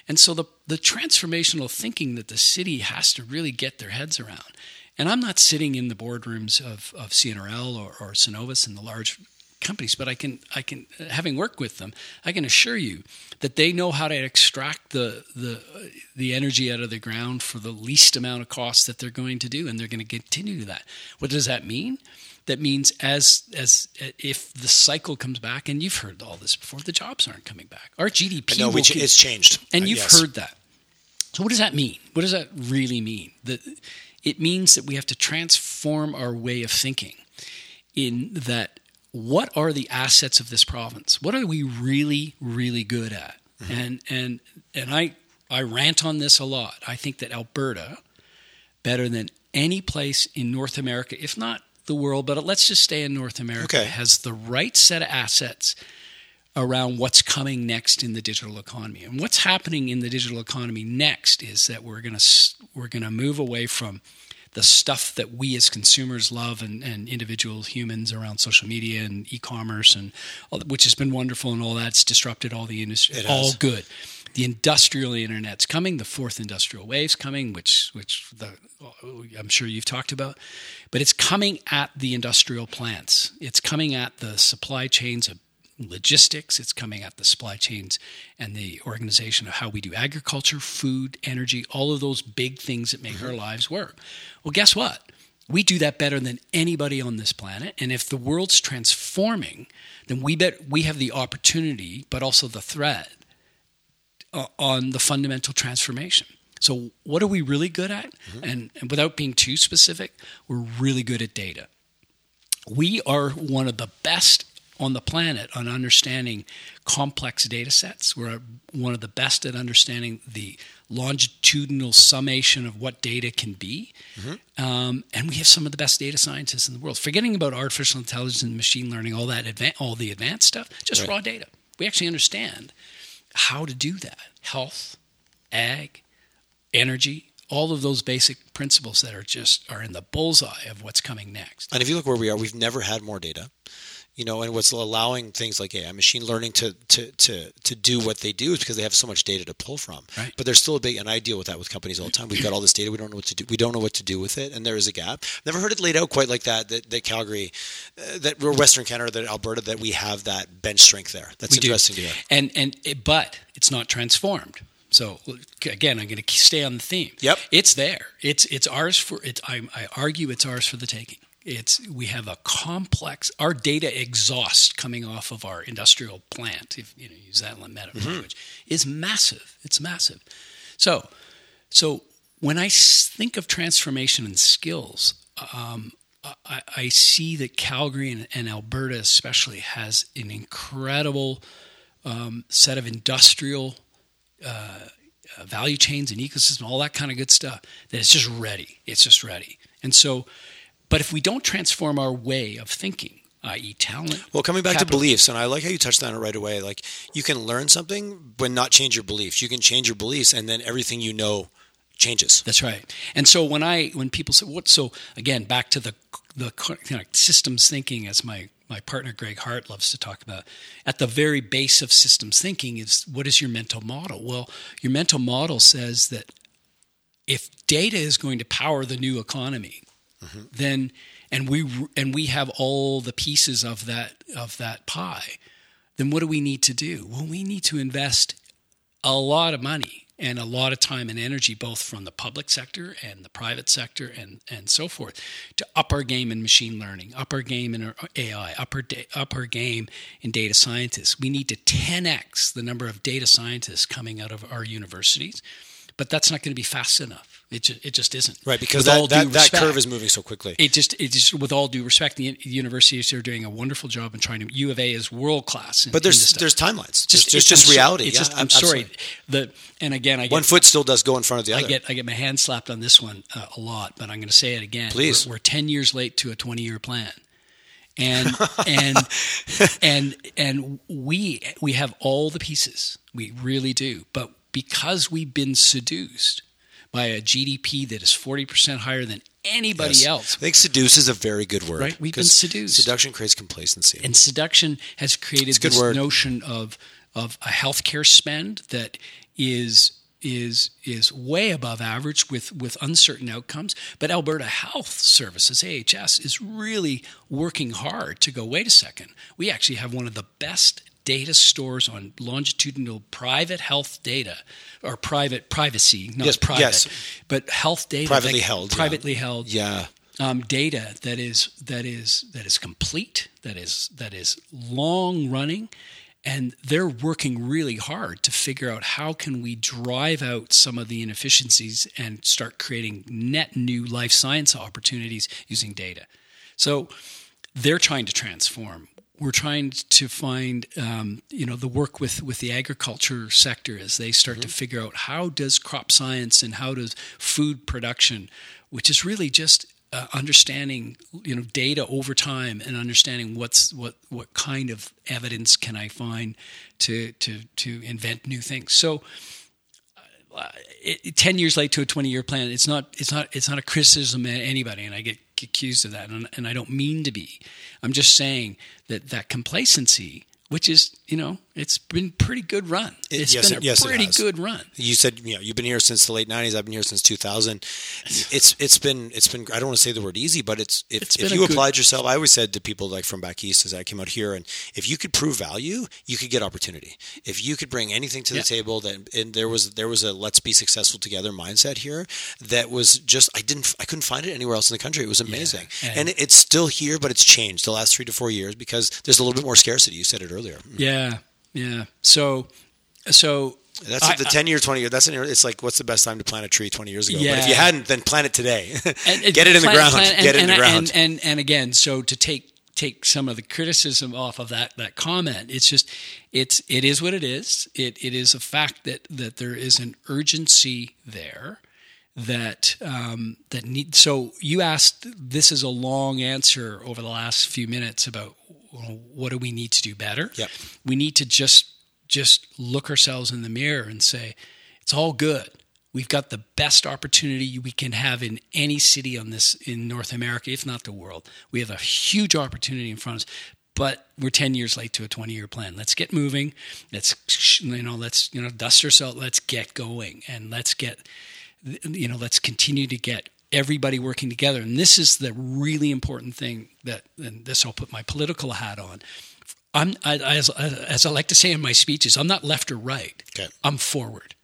And so the, the transformational thinking that the city has to really get their heads around. And I'm not sitting in the boardrooms of, of CNRL or, or Cenovus and the large companies, but I can, I can, uh, having worked with them, I can assure you that they know how to extract the the uh, the energy out of the ground for the least amount of cost that they're going to do, and they're going to continue that. What does that mean? That means as as uh, if the cycle comes back, and you've heard all this before, the jobs aren't coming back. Our GDP, no, which it's changed, and you've yes. heard that. So what does that mean? What does that really mean? That it means that we have to transform our way of thinking in that what are the assets of this province? What are we really, really good at? Mm-hmm. And and and I I rant on this a lot. I think that Alberta, better than any place in North America, if not the world, but let's just stay in North America, okay. has the right set of assets around what's coming next in the digital economy. And what's happening in the digital economy next is that we're going to we're going to move away from the stuff that we as consumers love and, and individual humans around social media and e-commerce and all, which has been wonderful and all that's disrupted all the industry. It all good. The industrial internet's coming. The fourth industrial wave's coming, which which the I'm sure you've talked about, but it's coming at the industrial plants. It's coming at the supply chains of logistics, it's coming at the supply chains and the organization of how we do agriculture, food, energy, all of those big things that make mm-hmm. our lives work. Well, guess what? We do that better than anybody on this planet. And if the world's transforming, then we bet we have the opportunity, but also the threat uh, on the fundamental transformation. So, what are we really good at? Mm-hmm. And, and without being too specific, we're really good at data. We are one of the best on the planet on understanding complex data sets. We're one of the best at understanding the longitudinal summation of what data can be. Mm-hmm. Um, and we have some of the best data scientists in the world. Forgetting about artificial intelligence and machine learning, all that adva- all the advanced stuff, just right. raw data. We actually understand how to do that. Health, ag, energy, all of those basic principles that are just are in the bullseye of what's coming next. And if you look where we are, we've never had more data you know, and what's allowing things like AI, machine learning to to to to do what they do is because they have so much data to pull from. Right. But there's still a big, and I deal with that with companies all the time. We've got all this data, we don't know what to do. We don't know what to do with it, and there is a gap. Never heard it laid out quite like that. That, that Calgary, uh, that we're Western Canada, that Alberta, that we have that bench strength there. That's we interesting do. to hear. And and it, but it's not transformed. So again, I'm going to stay on the theme. Yep, it's there. It's it's ours for. It's I, I argue it's ours for the taking. It's we have a complex. Our data exhaust coming off of our industrial plant, if you know use that meta mm-hmm. language, is massive. It's massive. So, so when I think of transformation and skills, um, I, I, see that Calgary and, and, Alberta especially has an incredible um, set of industrial uh, uh, value chains and ecosystem, all that kind of good stuff. That it's just ready. It's just ready. And so but if we don't transform our way of thinking, i.e., talent. Well, coming back capital. to beliefs, and I like how you touched on it right away. Like you can learn something, but not change your beliefs. You can change your beliefs, and then everything you know changes. That's right. And so when I when people say what, so again back to the the you know, systems thinking, as my my partner Greg Hart loves to talk about. At the very base of systems thinking is what is your mental model? Well, your mental model says that if data is going to power the new economy, mm-hmm. then and we and we have all the pieces of that of that pie then what do we need to do? Well we need to invest a lot of money and a lot of time and energy both from the public sector and the private sector and and so forth to up our game in machine learning up our game in AI up our, up our game in data scientists. We need to 10x the number of data scientists coming out of our universities but that's not going to be fast enough. It just, it just isn't. Right, because that, all due that, that curve is moving so quickly. It just, it just, with all due respect, the, the universities are doing a wonderful job in trying to. U of A is world class. in- but there's there's timelines. Just it's- just, reality. It's yeah, just, I'm absolutely. sorry. The and again, I get One foot still does go in front of the other. I get I get my hand slapped on this one uh, a lot, but I'm going to say it again. Please. we're, we're ten years late to a 20 year plan, and [LAUGHS] and and and we we have all the pieces. We really do, but because we've been seduced by a GDP that is 40 percent higher than anybody Yes. else, I think seduce is a very good word. Right, we've been seduced. Seduction creates complacency. and seduction has created this word. notion of of a healthcare spend that is is is way above average with with uncertain outcomes. But Alberta Health Services (AHS) is really working hard to go. Wait a second, we actually have one of the best data stores on longitudinal private health data or private privacy, not Yes, private, yes. but health data, Privately that- held, yeah. privately held, yeah. um, data that is that is that is complete, that is that is long running, and they're working really hard to figure out how can we drive out some of the inefficiencies and start creating net new life science opportunities using data. So they're trying to transform. We're trying to find, um, you know, the work with, with the agriculture sector as they start to figure out how does crop science and how does food production, which is really just uh, understanding, you know, data over time and understanding what's what what kind of evidence can I find to to to invent new things. So it, 10 years late to a 20 year plan it's not it's not it's not a criticism at anybody and i get accused of that and, and i don't mean to be. I'm just saying that that complacency which is you know it's been pretty good run It- It's yes, been a yes, pretty good run You said you know you've been here since the late '90s. I've been here since 2000. It's it's been it's been. I don't want to say the word easy, but it's if, It's if you good- applied yourself. I always said to people like from back east as I came out here, and if you could prove value, you could get opportunity. If you could bring anything to the Yeah. table, that and there was there was a let's be successful together mindset here that was just I didn't I couldn't find it anywhere else in the country. It was amazing, and- and it's still here, but it's changed the last three to four years because there's a little bit more scarcity. You said it earlier. Yeah yeah so so That's I- the ten year, twenty year. That's an, it's like what's the best time to plant a tree twenty years ago? But if you hadn't, then plant it today. and, [LAUGHS] Get it in the ground. plan- Get it in and, the ground. And, and and again, so to take take some of the criticism off of that that comment, it's just it's it is what it is. It it is a fact that that there is an urgency there that um, that need. So you asked. This is a long answer over the last few minutes about well, what do we need to do better. Yep. We need to just just look ourselves in the mirror and say it's all good. We've got the best opportunity we can have in any city on this in North America, if not the world. We have a huge opportunity in front of us, but we're 10 years late to a 20 year plan. Let's get moving. Let's you know, let's you know, dust ourselves. Let's get going and let's get you know, let's continue to get everybody working together. And this is the really important thing that, and this I'll put my political hat on. I'm, I, as, as I like to say in my speeches, I'm not left or right. Okay. I'm forward.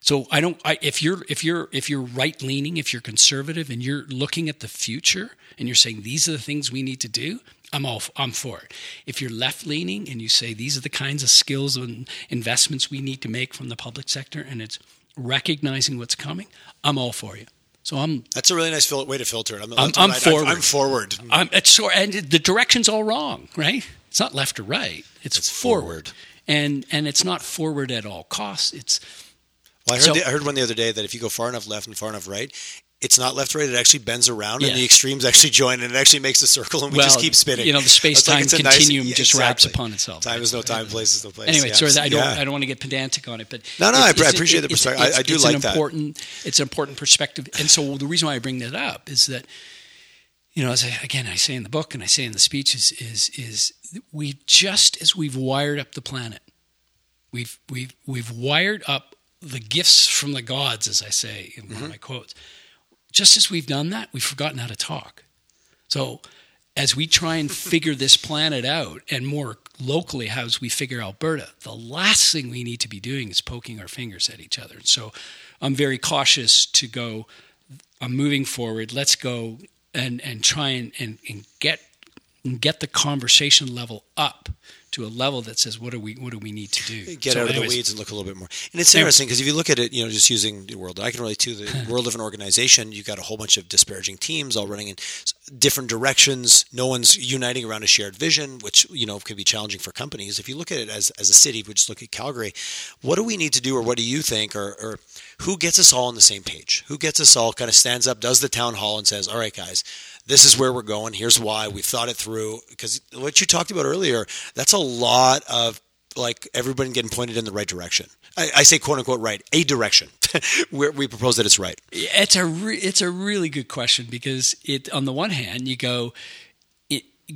So I don't. I, if you're if you're if you're right leaning, if you're conservative, and you're looking at the future, and you're saying these are the things we need to do, I'm all I'm for it. If you're left leaning and you say these are the kinds of skills and investments we need to make from the public sector, and it's recognizing what's coming, I'm all for you. So I'm That's a really nice fil- way to filter it. I'm, I'm- I'm right. forward. I'm forward. I'm it's and the direction's all wrong, right? It's not left or right. It's, It's forward. forward. And and it's not forward at all costs. It's Well, I heard, So- the, I heard one the other day that if you go far enough left and far enough right, it's not left right. It actually bends around, Yeah. and the extremes actually join, and it actually makes a circle, and we just keep spinning. you know, the space-time like it's a nice- continuum yeah, just wraps upon itself. Time is no time, place is no place. anyway, Yeah, sorry, I don't yeah. I don't want to get pedantic on it, but No, no, I- I appreciate the perspective. I- it's- I do it's like an that. important it's an important perspective, and so the reason why I bring that up is that you know, as I, again I say in the book and I say in the speeches is is we just as we've wired up the planet, we've we've we've wired up the gifts from the gods, as I say in Mm-hmm. one of my quotes. Just as we've done that, we've forgotten how to talk. So as we try and [LAUGHS] figure this planet out, and more locally, how as we figure Alberta, the last thing we need to be doing is poking our fingers at each other. So I'm very cautious to go, I'm moving forward, let's go and, and try and, and, and get and get the conversation level up to a level that says what do we what do we need to do get So out of anyways, the weeds and look a little bit more. And it's interesting because if you look at it, you know, just using the world, I can relate to the [LAUGHS] world of an organization. You've got a whole bunch of disparaging teams all running in different directions. No one's uniting around a shared vision, which you know can be challenging for companies. If you look at it as as a city, if we just look at Calgary, what do we need to do, or what do you think, or, or who gets us all on the same page? Who gets us all kind of stands up, does the town hall, and says, "All right, guys." This is where we're going. Here's why we've thought it through. Because what you talked about earlier, that's a lot of like everybody getting pointed in the right direction. I, I say quote unquote right, a direction [LAUGHS] we propose that it's right. It's a re- it's a really good question because it on the one hand you go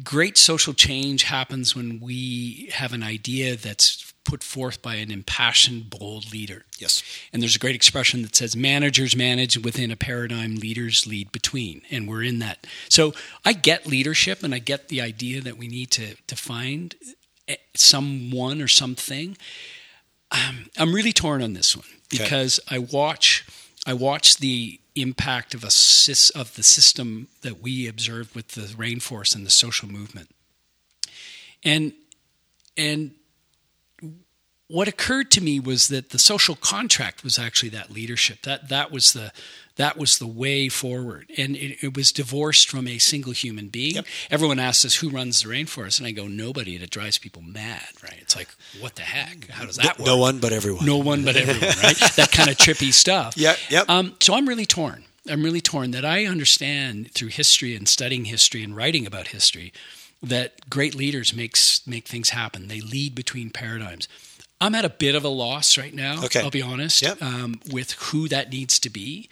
great social change happens when we have an idea that's put forth by an impassioned bold leader. Yes. And there's a great expression that says managers manage within a paradigm, leaders lead between. And we're in that. So I get leadership and I get the idea that we need to, to find eh, someone or something. Um, I'm really torn on this one Okay. because I watch I watch the impact of a of the system that we observed with the rainforest and the social movement. And and what occurred to me was that the social contract was actually that leadership. That that was the that was the way forward, and it, it was divorced from a single human being. Yep. Everyone asks us who runs the rainforest, and I go nobody, and it drives people mad. Right? It's like what the heck? How does that work? No one but everyone. no one but everyone. Right? [LAUGHS] that kind of trippy stuff. Yep, yep. Um, so I'm really torn. I'm really torn that I understand through history and studying history and writing about history that great leaders makes make things happen. They lead between paradigms. I'm at a bit of a loss right now. Okay. I'll be honest Yep. um, with who that needs to be.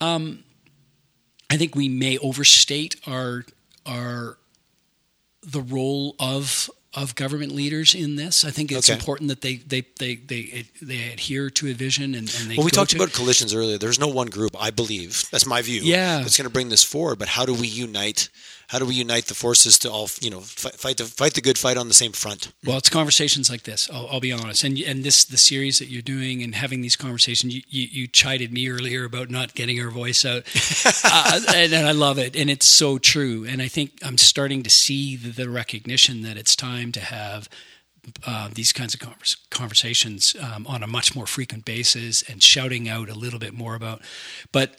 Um, I think we may overstate our our the role of of government leaders in this. I think it's Okay. important that they they they they they adhere to a vision and, and they Well, we talked to- about collisions earlier. There's no one group, I believe. That's my view. Yeah. That's going to bring this forward. But how do we unite? How do we unite the forces to all, you know, fight, fight the fight the good fight on the same front? Well, it's conversations like this. I'll, I'll be honest, and and this the series that you're doing and having these conversations. You, you, you chided me earlier about not getting our voice out, [LAUGHS] uh, and, and I love it, and it's so true. And I think I'm starting to see the, the recognition that it's time to have. Uh, these kinds of convers- conversations um, on a much more frequent basis and shouting out a little bit more about, but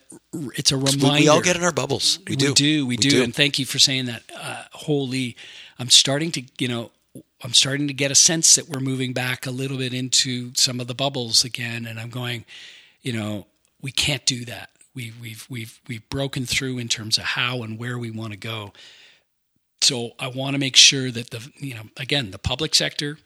it's a reminder. we all get in our bubbles. We, do. We do. We, do. And thank you for saying that. Uh, holy, I'm starting to, you know, I'm starting to get a sense that we're moving back a little bit into some of the bubbles again. And I'm going, you know, we can't do that. We, we've we've we've broken through in terms of how and where we want to go. So I want to make sure that the you know again the public sector,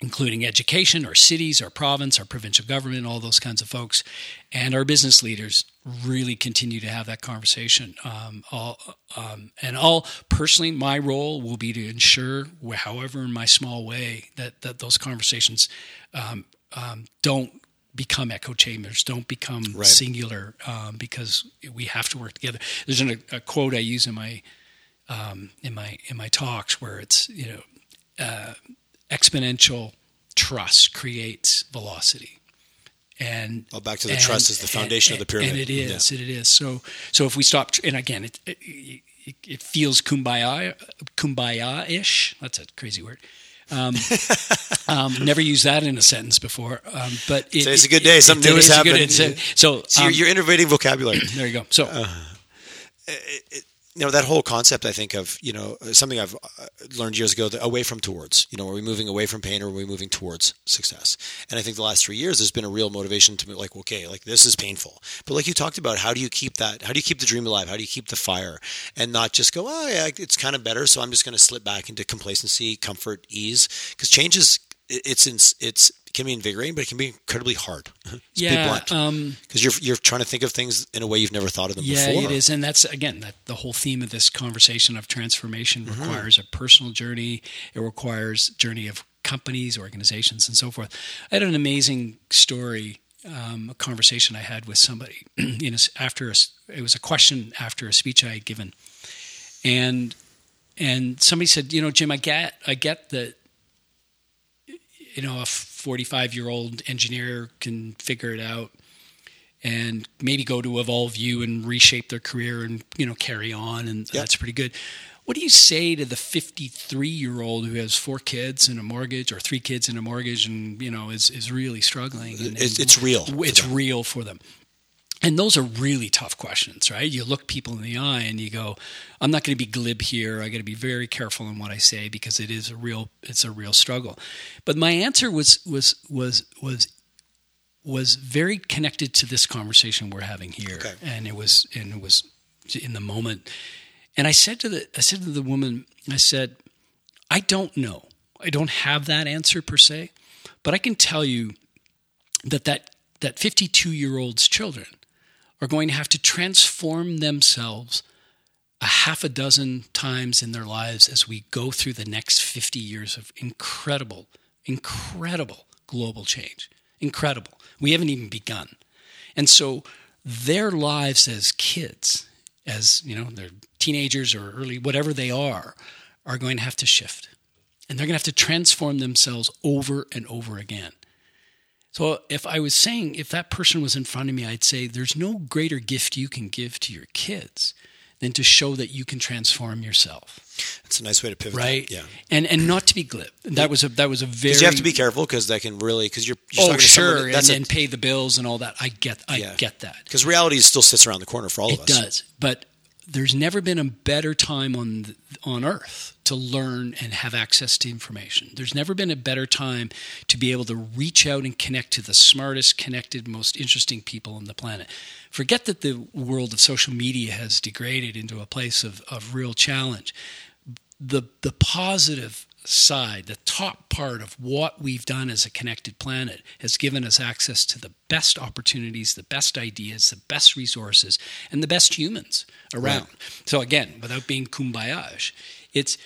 including education, our cities, our province, our provincial government, all those kinds of folks, and our business leaders really continue to have that conversation. Um, all, um, and all personally, my role will be to ensure, however, in my small way, that that those conversations um, um, don't become echo chambers, don't become Right. singular, um, because we have to work together. There's an, a quote I use in my um, in my in my talks where it's you know uh, exponential trust creates velocity and Well, back to the and- trust is the foundation and- of the pyramid. and it is it is so so if we stop and again it it, it, it feels kumbaya kumbaya ish that's a crazy word um, [LAUGHS] um, never used that in a sentence before um, but it, Today's a good day. Something new has happened. so So you're, um, you're innovating vocabulary. [CLEARS THROAT] there you go so Uh, you know that whole concept i think of you know something i've uh, learned years ago away from towards you know are we moving away from pain or are we moving towards success? And i think the last three years there's been a real motivation to be like okay like this is painful. But like you talked about how do you keep that how do you keep the dream alive? How do you keep the fire and not just go oh yeah it's kind of better so i'm just going to slip back into complacency comfort ease. Because change is it's it's it can be invigorating but it can be incredibly hard [LAUGHS] yeah blunt um, because you're you're trying to think of things in a way you've never thought of them Yeah, before it is, and that's again that the whole theme of this conversation of transformation Mm-hmm. requires a personal journey. It requires journey of companies, organizations, and so forth. I had an amazing story, um, a conversation I had with somebody. [CLEARS THROAT] you know, after a, it was a question after a speech I had given, and and somebody said, you know, Jim, I get I get that you know a 45 year old engineer can figure it out and maybe go to EvolveU and reshape their career and you know carry on and Yep. that's pretty good. What do you say to the 53 year old who has four kids and a mortgage or three kids and a mortgage and you know is, is really struggling? And, it's, it's real it's real for them and those are really tough questions, right? You look people in the eye and you go, I'm not going to be glib here. I got to be very careful in what I say because it is a real it's a real struggle. But my answer was was was was was very connected to this conversation we're having here. Okay. And it was and it was in the moment. And I said to the I said to the woman, I said, I don't know. I don't have that answer per se, but I can tell you that that that 52 year old's children are going to have to transform themselves a half a dozen times in their lives as we go through the next 50 years of incredible, incredible global change. Incredible. We haven't even begun. And so their lives as kids, as you know, they're teenagers or early, whatever they are, are going to have to shift. And they're going to have to transform themselves over and over again. So if I was saying, if that person was in front of me, I'd say, there's no greater gift you can give to your kids than to show that you can transform yourself. That's a nice way to pivot. Right. That. Yeah. And and not to be glib. That was a that was a very. you have to be careful because that can really because you're, you're oh sure, that, that's and, a, and pay the bills and all that. I get I Yeah. get that. because reality still sits around the corner for all of us. It does, but there's never been a better time on on Earth to learn and have access to information. There's never been a better time to be able to reach out and connect to the smartest, connected, most interesting people on the planet. Forget that the world of social media has degraded into a place of, of real challenge. The the positive side, the top part of what we've done as a connected planet has given us access to the best opportunities, the best ideas, the best resources, and the best humans around. So again, without being kumbaya, it's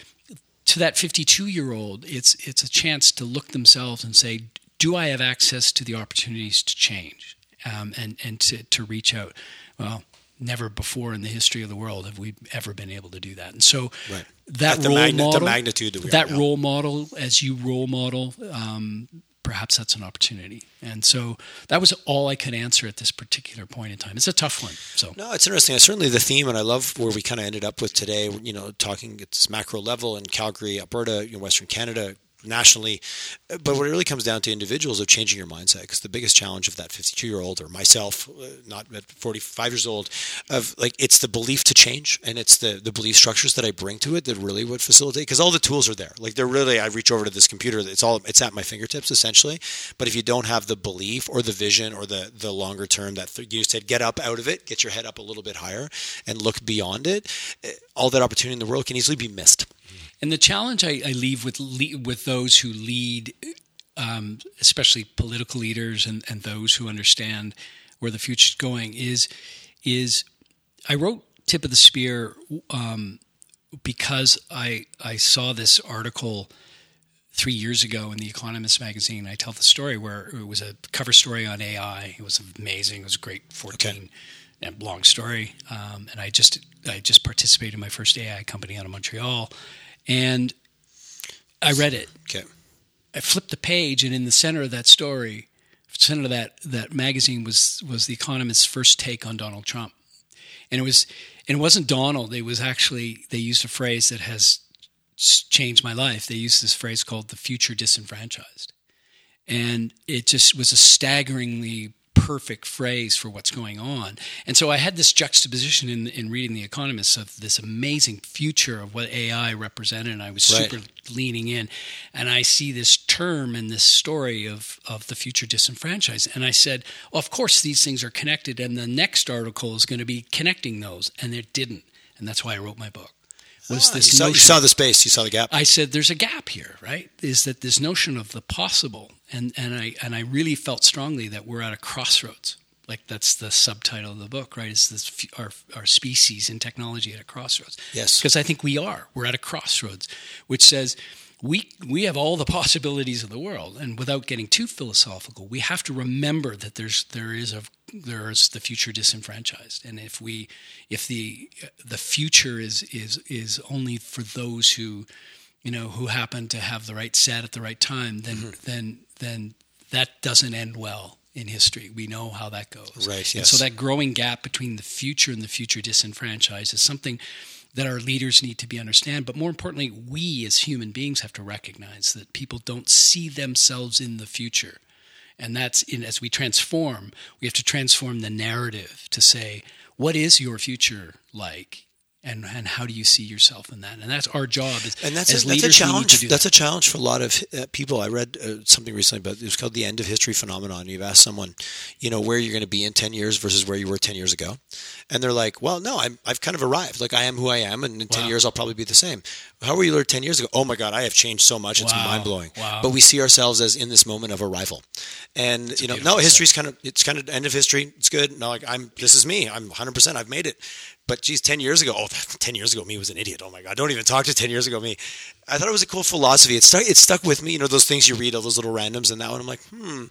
to that 52 year old, it's it's a chance to look themselves and say, do I have access to the opportunities to change um, and and to to reach out? Well, never before in the history of the world have we ever been able to do that. And so Right. that the role magni- the model, magnitude that we that role model, as you role model, um, perhaps that's an opportunity. And so that was all I could answer at this particular point in time. It's a tough one. So No, it's interesting. It's certainly the theme, and I love where we kind of ended up with today. You know, talking at this macro level in Calgary, Alberta, you know, Western Canada, nationally. But what it really comes down to individuals of changing your mindset. Because the biggest challenge of that 52 year old or myself, uh, not at 45 years old, of like it's the belief to change and it's the the belief structures that I bring to it that really would facilitate. Because all the tools are there. Like they're really, I reach over to this computer. It's all it's at my fingertips essentially. But if you don't have the belief or the vision or the the longer term that you said, get up out of it, get your head up a little bit higher, and look beyond it. eh, All that opportunity in the world can easily be missed. And the challenge I, I leave with with those who lead, um, especially political leaders and, and those who understand where the future is going, is is I wrote "Tip of the Spear" um, because I I saw this article three years ago in the Economist magazine. I tell the story where it was a cover story on AI. It was amazing. It was a great fourteen. And long story, um, and I just I just participated in my first AI company out of Montreal, and I read it. Okay. I flipped the page, and in the center of that story, center of that that magazine was was the Economist's first take on Donald Trump, and it was and it wasn't Donald. It was actually they used a phrase that has changed my life. They used this phrase called the future disenfranchised, and it just was a staggeringly perfect phrase for what's going on. And so I had this juxtaposition in, in reading The Economist of this amazing future of what AI represented, and I was Right. super leaning in. And I see this term and this story of, of the future disenfranchised. And I said, well, of course, these things are connected, and the next article is going to be connecting those. And it didn't. And that's why I wrote my book. Was Ah, this you, saw, you saw the space, you saw the gap. I said there's a gap here, right? Is that this notion of the possible, and and I and I really felt strongly that we're at a crossroads. Like that's the subtitle of the book, right? Is this our our species and technology at a crossroads? Yes. because I think we are. We're at a crossroads, which says we we have all the possibilities of the world, and without getting too philosophical, we have to remember that there's there is a there is the future disenfranchised, and if we if the the future is is is only for those who you know who happen to have the right set at the right time, then Mm-hmm. then then that doesn't end well in history. We know how that goes. Right, And yes. so that growing gap between the future and the future disenfranchised is something that our leaders need to be understand. But more importantly, we as human beings have to recognize that people don't see themselves in the future. And that's in, as we transform, we have to transform the narrative to say, what is your future like? And and how do you see yourself in that? And that's our job. As, and that's a, that's a challenge. that's that. a challenge for a lot of uh, people. I read uh, something recently, but it was called the end of history phenomenon. You've asked someone, you know, where you're going to be in ten years versus where you were ten years ago, and they're like, "Well, no, I'm I've kind of arrived. Like I am who I am, and in wow. ten years I'll probably be the same." How were you ten years ago? Oh my God, I have changed so much. It's wow. mind blowing. Wow. But we see ourselves as in this moment of arrival, and That's you know, no, history's kind of it's kind of end of history. It's good. No, like I'm. This is me. I'm 100. percent I've made it. But geez, 10 years ago, oh, [LAUGHS] 10 years ago, me was an idiot. Oh my God, don't even talk to 10 years ago me. I thought it was a cool philosophy. It stuck, it stuck with me, you know, those things you read, all those little randoms. And that one, I'm like, hmm,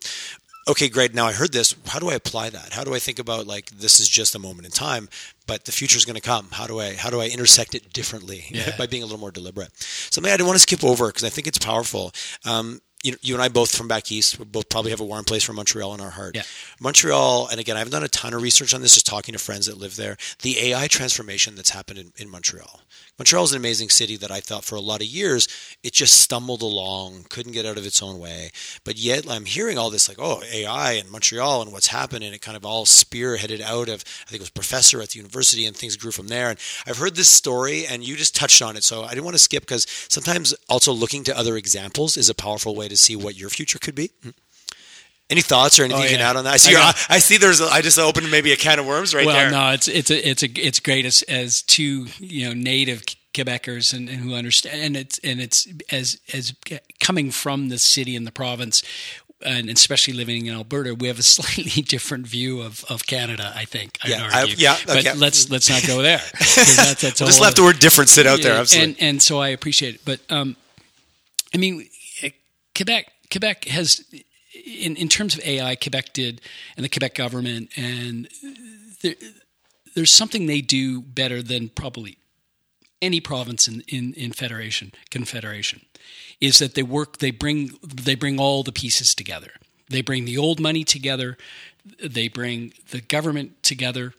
okay, great. Now I heard this. How do I apply that? How do I think about like, this is just a moment in time, but the future is going to come. How do I, how do I intersect it differently yeah. by being a little more deliberate? Something I didn't want to skip over because I think it's powerful. Um, you, you and I both from back east, we both probably have a warm place for Montreal in our heart. Yeah. Montreal, and again, I haven't done a ton of research on this, just talking to friends that live there. The AI transformation that's happened in, in Montreal. Montreal is an amazing city that I thought for a lot of years it just stumbled along, couldn't get out of its own way. But yet I'm hearing all this like, oh, AI in Montreal and what's happened, and it kind of all spearheaded out of I think it was professor at the university, and things grew from there. And I've heard this story, and you just touched on it, so I didn't want to skip because sometimes also looking to other examples is a powerful way to see what your future could be. Hmm. Any thoughts or anything oh, you can add on that? I see. I, I see. There's. A, I just opened maybe a can of worms right well, there. no, it's it's a, it's a, it's great as as two you know native Quebecers and, and who understand, and it's and it's as as coming from the city and the province. And especially living in Alberta, we have a [LAUGHS] slightly different view of, of Canada. I think. Yeah, I'd argue. I, yeah. But let's let's not go there. [LAUGHS] That's, that's we'll just left the word different sit out there. Absolutely. And and so I appreciate it, but um, I mean, Quebec Quebec has in, in terms of AI, Quebec did, and the Quebec government, and there, there's something they do better than probably any province in, in, in federation confederation, is that they work. They bring they bring all the pieces together. They bring the old money together. They bring the government together,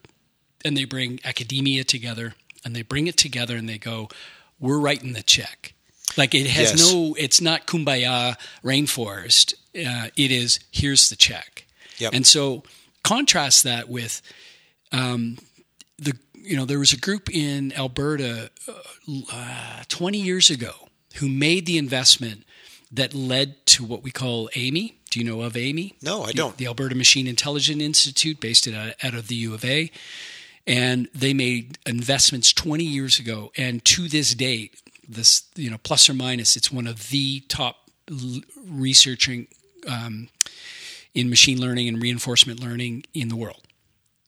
and they bring academia together, and they bring it together, and they go, "We're writing the check." Like it has Yes. no, it's not kumbaya rainforest. Uh, it is here's the check. Yep. And so contrast that with um, the you know there was a group in Alberta uh, 20 years ago who made the investment that led to what we call Amii. Do you know of Amii? No, I don't. The Alberta Machine Intelligence Institute, based out out of the U of A, and they made investments 20 years ago, and to this date, this you know plus or minus, it's one of the top l- researching um, in machine learning and reinforcement learning in the world.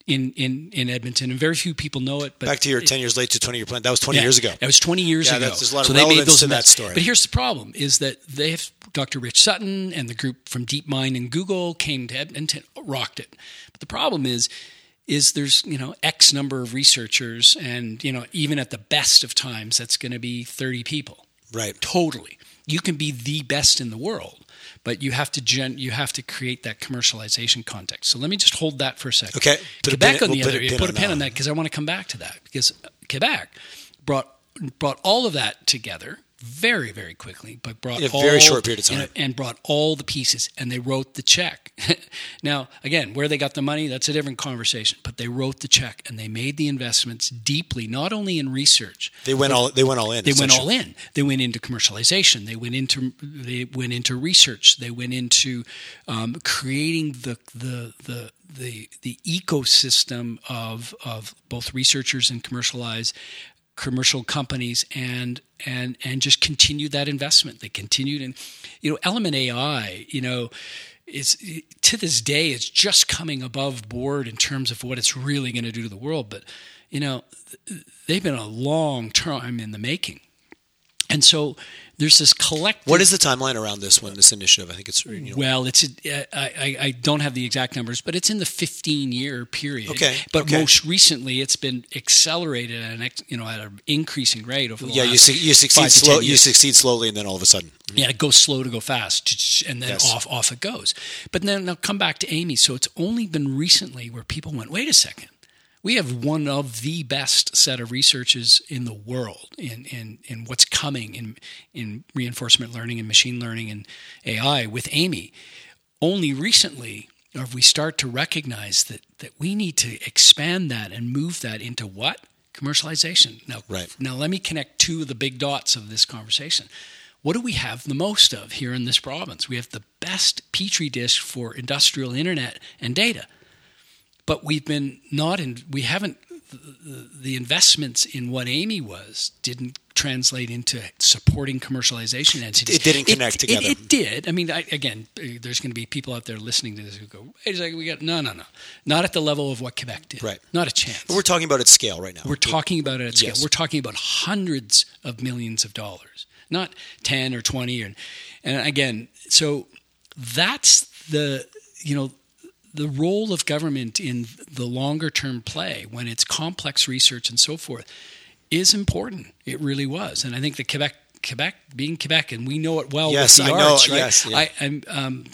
In, in, in Edmonton, and very few people know it. But Back to your it- 10 years late to 20 year plan. That was 20 yeah, years ago. That was 20 years Yeah, ago. that's- there's a lot of so they made relevance those to that story. But here's the problem: is that they have Dr. Rich Sutton and the group from DeepMind and Google came to Edmonton, rocked it. But the problem is, is there's you know X number of researchers, and you know even at the best of times, that's going to be 30 people. Right. Totally, you can be the best in the world, but you have to gen- you have to create that commercialization context. So let me just hold that for a second. Okay. Put a Quebec pin- on the we'll put other, a pin put a pin that on that because I want to come back to that because Quebec brought brought all of that together very very quickly, but brought In a all, very short period of time. and, and brought all the pieces and they wrote the check. [LAUGHS] now again, where they got the money, that's a different conversation. But they wrote the check and they made the investments deeply, not only in research, They went all. They went all in. they went all in. They went into commercialization. They went into they went into research. They went into um, creating the the the the the ecosystem of of both researchers and commercialize commercial companies and and and just continued that investment. They continued and you know Element AI, you know. Is to this day it's just coming above board in terms of what it's really going to do to the world. But you know, they've been a long time in the making. And so there's this collective. What is the timeline around this one? This initiative? I think it's. You know, Well, it's uh, I, I, I don't have the exact numbers, but it's in the 15 year period. Okay, But okay. most recently, it's been accelerated at an ex, you know at an increasing rate over the yeah, you, su- you succeed slow. 10 You succeed slowly, and then all of a sudden, mm-hmm. Yeah, it goes slow to go fast, and then Yes. off off it goes. But then now come back to Amii. So it's only been recently where people went, wait a second, we have one of the best set of researchers in the world in, in, in what's coming in, in reinforcement learning and machine learning and AI with Amii. Only recently have we start to recognize that, that we need to expand that and move that into what? Commercialization. Now, right. now let me connect two of the big dots of this conversation. What do we have the most of here in this province? We have the best petri dish for industrial internet and data but we've been not in we haven't the, investments in what Amii was didn't translate into supporting commercialization entities. It didn't connect it, together. It, it, did. I mean, I, again, there's going to be people out there listening to this who go, "It's like we got no, no, no, not at the level of what Quebec did. Right, not a chance." But we're talking about at scale right now. We're talking about it at scale. Yes. We're talking about hundreds of millions of dollars, not ten or twenty. And and again, so that's the you know the role of government in the longer term play when it's complex research and so forth is important. It really was, and I think the Quebec, Quebec being Quebec, and we know it well yes, with the I arts, know, right? Yes, yeah. I, I'm. Um,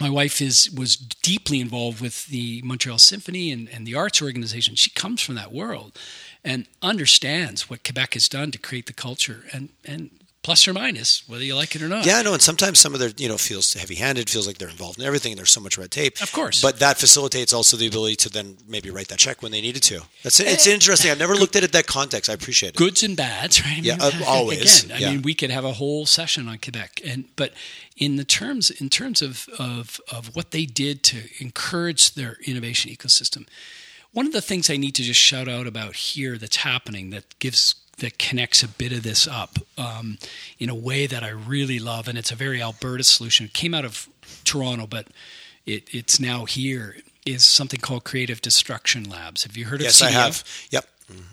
my wife is was deeply involved with the Montreal Symphony and, and the arts organization. She comes from that world and understands what Quebec has done to create the culture and, and plus or minus, whether you like it or not. Yeah, no, and sometimes some of their, you know, feels heavy-handed, feels like they're involved in everything, and there's so much red tape. Of course, but that facilitates also the ability to then maybe write that check when they needed to. That's it's Eh, interesting. I've never looked at it that context. I appreciate it. Goods and bads, right? I Yeah, uh, [LAUGHS] always. Again, I Yeah. mean, we could have a whole session on Quebec, and but in the terms in terms of of of what they did to encourage their innovation ecosystem. One of the things I need to just shout out about here that's happening that gives that connects a bit of this up um, in a way that I really love, and it's a very Alberta solution. It came out of Toronto, but it, it's now here. Is something called Creative Destruction Labs. Have you heard of Yes, CDL? I have. Yep.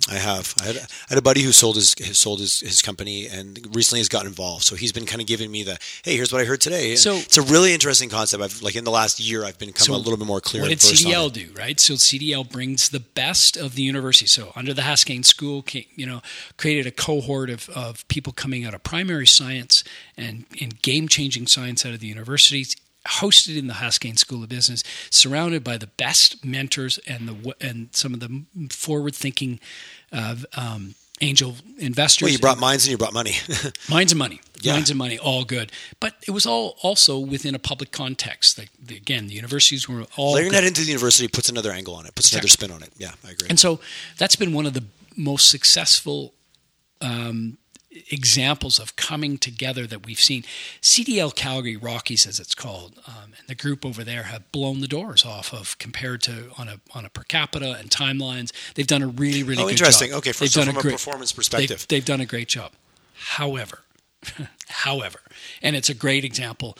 I have. I had, I had a buddy who sold his, his sold his, his company and recently has gotten involved. So he's been kind of giving me the hey, here's what I heard today. So- it's a really interesting concept. I've like in the last year, I've been become a little bit more clear. What did CDL do, right? So CDL brings the best of the university. So under the Haskayne School, you know, created a cohort of, of people coming out of primary science and, and game-changing science out of the universities, hosted in the Haskayne School of Business, surrounded by the best mentors and the and some of the forward-thinking uh, um, angel investors. Well, you brought minds and you brought money. [LAUGHS] Minds and money. Yeah. Minds and money, all good. But it was all also within a public context. Like the, again, the universities were all Layering good. that into the university puts another angle on it, puts another spin on it. Yeah, I agree. And so that's been one of the most successful um, examples of coming together that we've seen. CDL Calgary Rockies, as it's called, um, and the group over there have blown the doors off of compared to on a on a per capita and timelines. They've done a really really oh, good interesting. job. Okay, for, so from a, great, performance they've, perspective. they've done a great job. However, [LAUGHS] however, and it's a great example.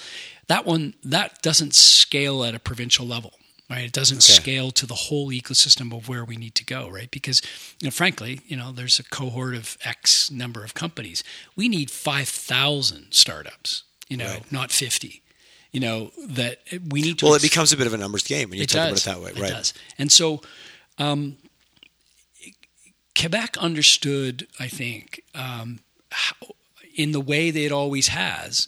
That one that doesn't scale at a provincial level right? It doesn't Okay. scale to the whole ecosystem of where we need to go, right? Because, you know, frankly, you know, there's a cohort of X number of companies. We need 5,000 startups, you know, Right. not 50. You know, that we need to. well, it becomes a bit of a numbers game when you talk does. about it that way, It right? does. And so, um, Quebec understood, I think, um, how, in the way that it always has,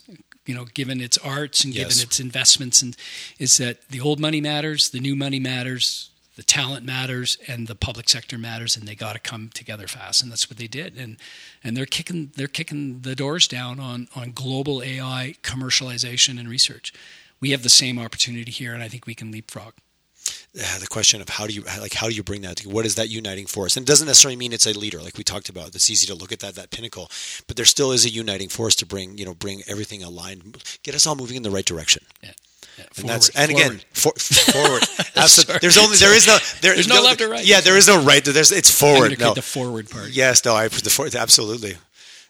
you know, given its arts and given its investments, and is that the old money matters, the new money matters, the talent matters, and the public sector matters, and they got to come together fast, and that's what they did, and and they're kicking they're kicking the doors down on on global AI commercialization and research. We have the same opportunity here, and I think we can leapfrog. Uh, the question of how do you like how do you bring that to, what is that uniting force and it doesn't necessarily mean it's a leader like we talked about it's easy to look at that that pinnacle but there still is a uniting force to bring you know bring everything aligned get us all moving in the right direction Yeah. Yeah, and that's forward, and again forward. for, forward [LAUGHS] Absolutely. There's only there is no there, There's no left or right. yeah there is no right there's it's forward no the forward part. Yes, no, I the forward absolutely.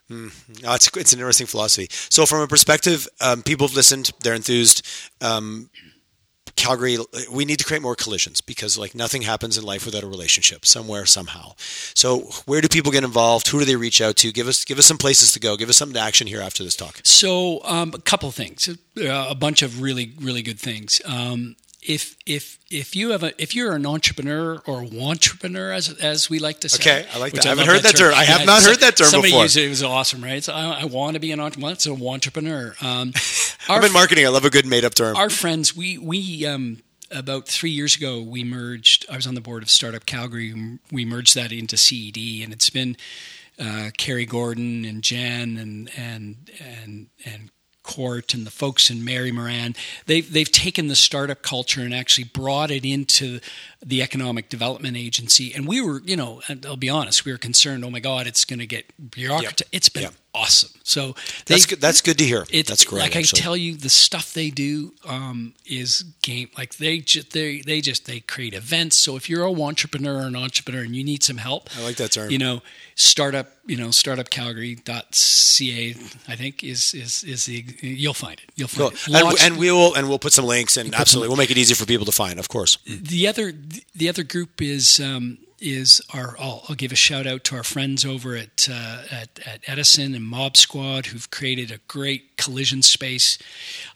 Mm. No, it's it's an interesting philosophy. So, from a perspective, um, people have listened; they're enthused. Um, Calgary, we need to create more collisions because, like, nothing happens in life without a relationship, somewhere, somehow. So, where do people get involved? Who do they reach out to? Give us give us some places to go. Give us some action here after this talk. So, um, a couple things, uh, a bunch of really, really good things. Um, if if if you have a if you're an entrepreneur or a entrepreneur as as we like to say, Okay, I like that. I haven't heard that term. I have not heard that term somebody before. used it. It was awesome, right? So I, I want to be an entrepreneur. It's an entrepreneur. Um, [LAUGHS] I'm in marketing. I love a good made up term. our friends, we we um, about three years ago, we merged. I was on the board of Startup Calgary. We merged that into CED, and it's been uh, Kerry Gordon and Jen and and and and Court and the folks in Mary Moran, they've they've taken the startup culture and actually brought it into the Economic Development Agency. And we were, you know, I'll be honest, we were concerned. Oh my God, it's going to get bureaucratic. Yep. It's been yep. Awesome. So that's good. That's good to hear. It, that's great. Like actually. I tell you, the stuff they do um, is game. Like they just they they just they create events. So if you're a entrepreneur or an entrepreneur and you need some help, I like that term. You know, startup. You know, startupcalgary.ca. I think is is is the you'll find it. You'll find cool. it. And, and, we will and we'll put some links and absolutely we'll make it easy for people to find. Of course. The other the other group is. Um, is our I'll, I'll, give a shout out to our friends over at, uh, at, at Edison and Mob Squad who've created a great collision space.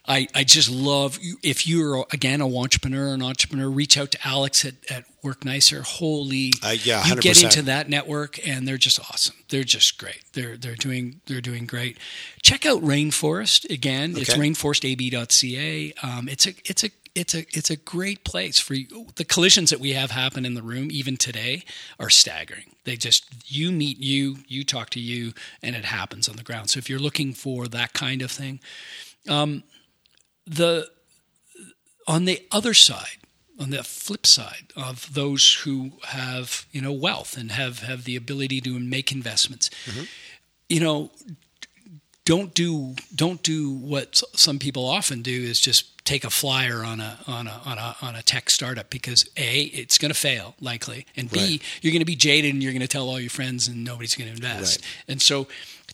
I, I just love if you're again a entrepreneur an entrepreneur reach out to Alex at, at Work Nicer. Holy, uh, yeah, 100%. you get into that network and they're just awesome. They're just great. They're they're doing they're doing great. Check out Rainforest again. Okay. It's rainforestab.ca. Um, it's a it's a it's a it's a great place for you. the collisions that we have happen in the room even today are staggering. They just you meet you, you talk to you, and it happens on the ground. So if you're looking for that kind of thing, um, the on the other side, on the flip side of those who have you know wealth and have have the ability to make investments, mm-hmm. you know, don't do don't do what some people often do is just take a flyer on a on a on a on a tech startup because a it's going to fail likely and b right. you're going to be jaded and you're going to tell all your friends and nobody's going to invest right. and so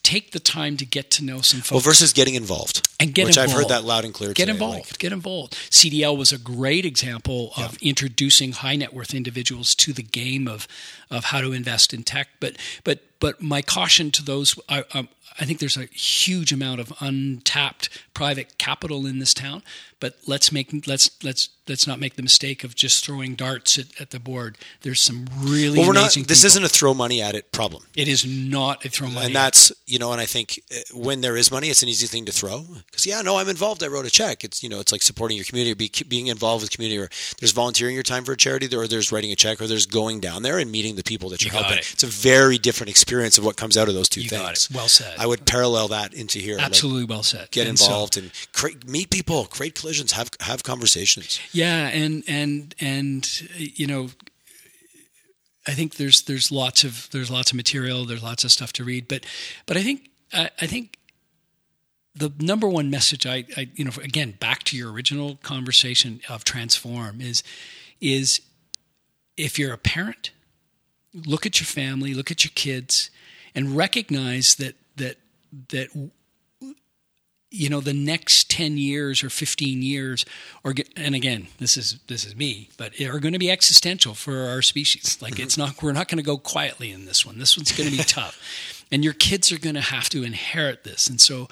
take the time to get to know some folks. Well, versus getting involved. And get which involved. I've heard that loud and clear. Get today. involved. Like, get involved. CDL was a great example of yeah. introducing high net worth individuals to the game of of how to invest in tech. But but but my caution to those, I, um, I think there's a huge amount of untapped private capital in this town, but let's make let's let's let's not make the mistake of just throwing darts at, at the board. There's some really well, we're amazing. Not, this people. isn't a throw money at it problem. It is not a throw money, and that's you know, and I think uh, when there is money, it's an easy thing to throw because yeah, no, I'm involved. I wrote a check. It's you know, it's like supporting your community, be, being involved with community, or there's volunteering your time for a charity, or there's writing a check, or there's going down there and meeting the people that you're you helping. It. It's a very different experience of what comes out of those two you things. Well said. I would parallel that into here. Absolutely like, well said. Get and involved so, and create, meet people, create collisions, have have conversations. Yeah, and and and you know, I think there's there's lots of there's lots of material, there's lots of stuff to read, but but I think I, I think the number one message I, I you know again back to your original conversation of transform is is if you're a parent look at your family, look at your kids, and recognize that that that you know the next 10 years or 15 years or and again this is this is me but are going to be existential for our species. [LAUGHS] Like it's not we're not going to go quietly in this one. This one's going to be [LAUGHS] tough. And your kids are going to have to inherit this. And so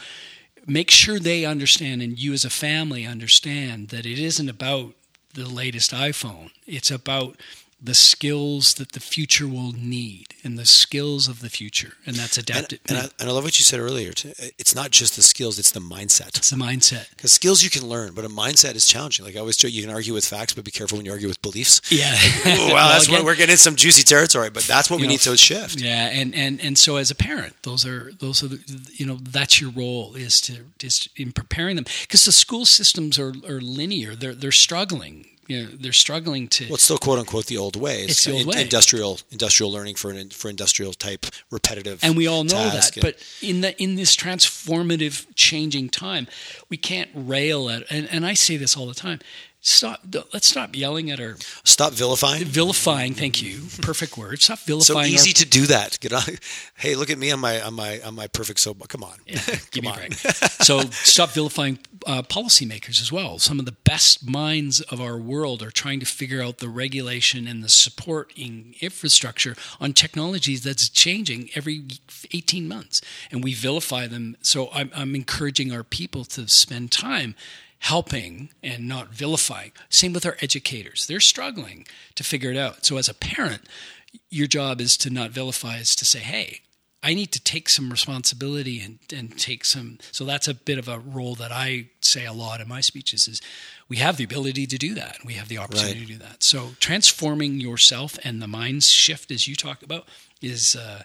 make sure they understand and you as a family understand that it isn't about the latest iphone. It's about the skills that the future will need and the skills of the future. And that's adapted and, and, I, and I, love what you said earlier it's not just the skills it's the mindset. It's the mindset. Because skills you can learn but a mindset is challenging. Like i always say you can argue with facts but be careful when you argue with beliefs. [LAUGHS] Yeah. Well, well that's again, we're getting in some juicy territory but that's what we know, need to shift. yeah and, and and so as a parent those are those are the, you know that's your role is to is in preparing them. Because the school systems are, are linear. They're they're struggling you know they're struggling to. Well, it's still quote unquote the old way. It's, it's the old in, way. Industrial industrial learning for an, for industrial type repetitive. And we all know that. And, but in the in this transformative changing time, we can't rail at. And, and I say this all the time stop let's stop yelling at our stop vilifying? Vilifying thank you. Perfect word stop vilifying so easy our, to do that. Get on [LAUGHS] hey look at me on my on my on my perfect soap come on. Yeah, give [LAUGHS] me on. a break. [LAUGHS] So stop vilifying uh, policymakers as well. Some of the best minds of our world are trying to figure out the regulation and the supporting infrastructure on technologies that's changing every 18 months and we vilify them. So I'm, I'm encouraging our people to spend time helping and not vilifying. Same with our educators. They're struggling to figure it out. So as a parent, your job is to not vilify, is to say, hey, I need to take some responsibility and, and take some. So that's a bit of a role that I say a lot in my speeches is we have the ability to do that. We have the opportunity right. to do that. So transforming yourself and the mind shift, as you talk about, is uh,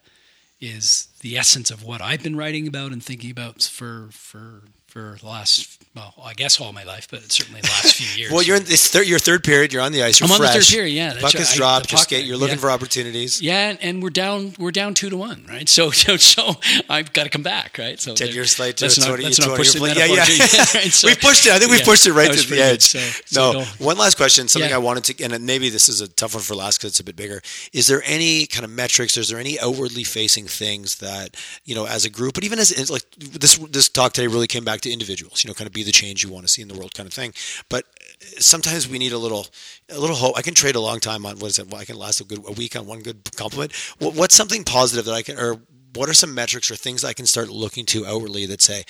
is the essence of what I've been writing about and thinking about for for for the last, well, I guess all my life, but certainly the last few [LAUGHS] years. well, you're in this third, your third period. You're on the ice. You're I'm fresh. on the third period. Yeah, puck has dropped. You're, skate, you're looking yeah. for opportunities. Yeah, and, and, we're down. We're down two to one, right? [LAUGHS] So, so, so I've got to come back, right? So ten years late to 20, not, 20, 20 Yeah, yeah. [LAUGHS] right? so, we pushed it. I think we yeah, pushed it right to the edge. So, so no, one last question. Something yeah. I wanted to, and maybe this is a tough one for last because it's a bit bigger. Is there any kind of metrics? Is there any outwardly facing things that you know, as a group, but even as like this this talk today really came back to individuals. You know, kind of be the change you want to see in the world, kind of thing. But uh, sometimes we need a little a little hope. I can trade a long time on what is it? I can last a good a week on one good compliment. What's something positive that I can, or what are some metrics or things I can start looking to outwardly that say,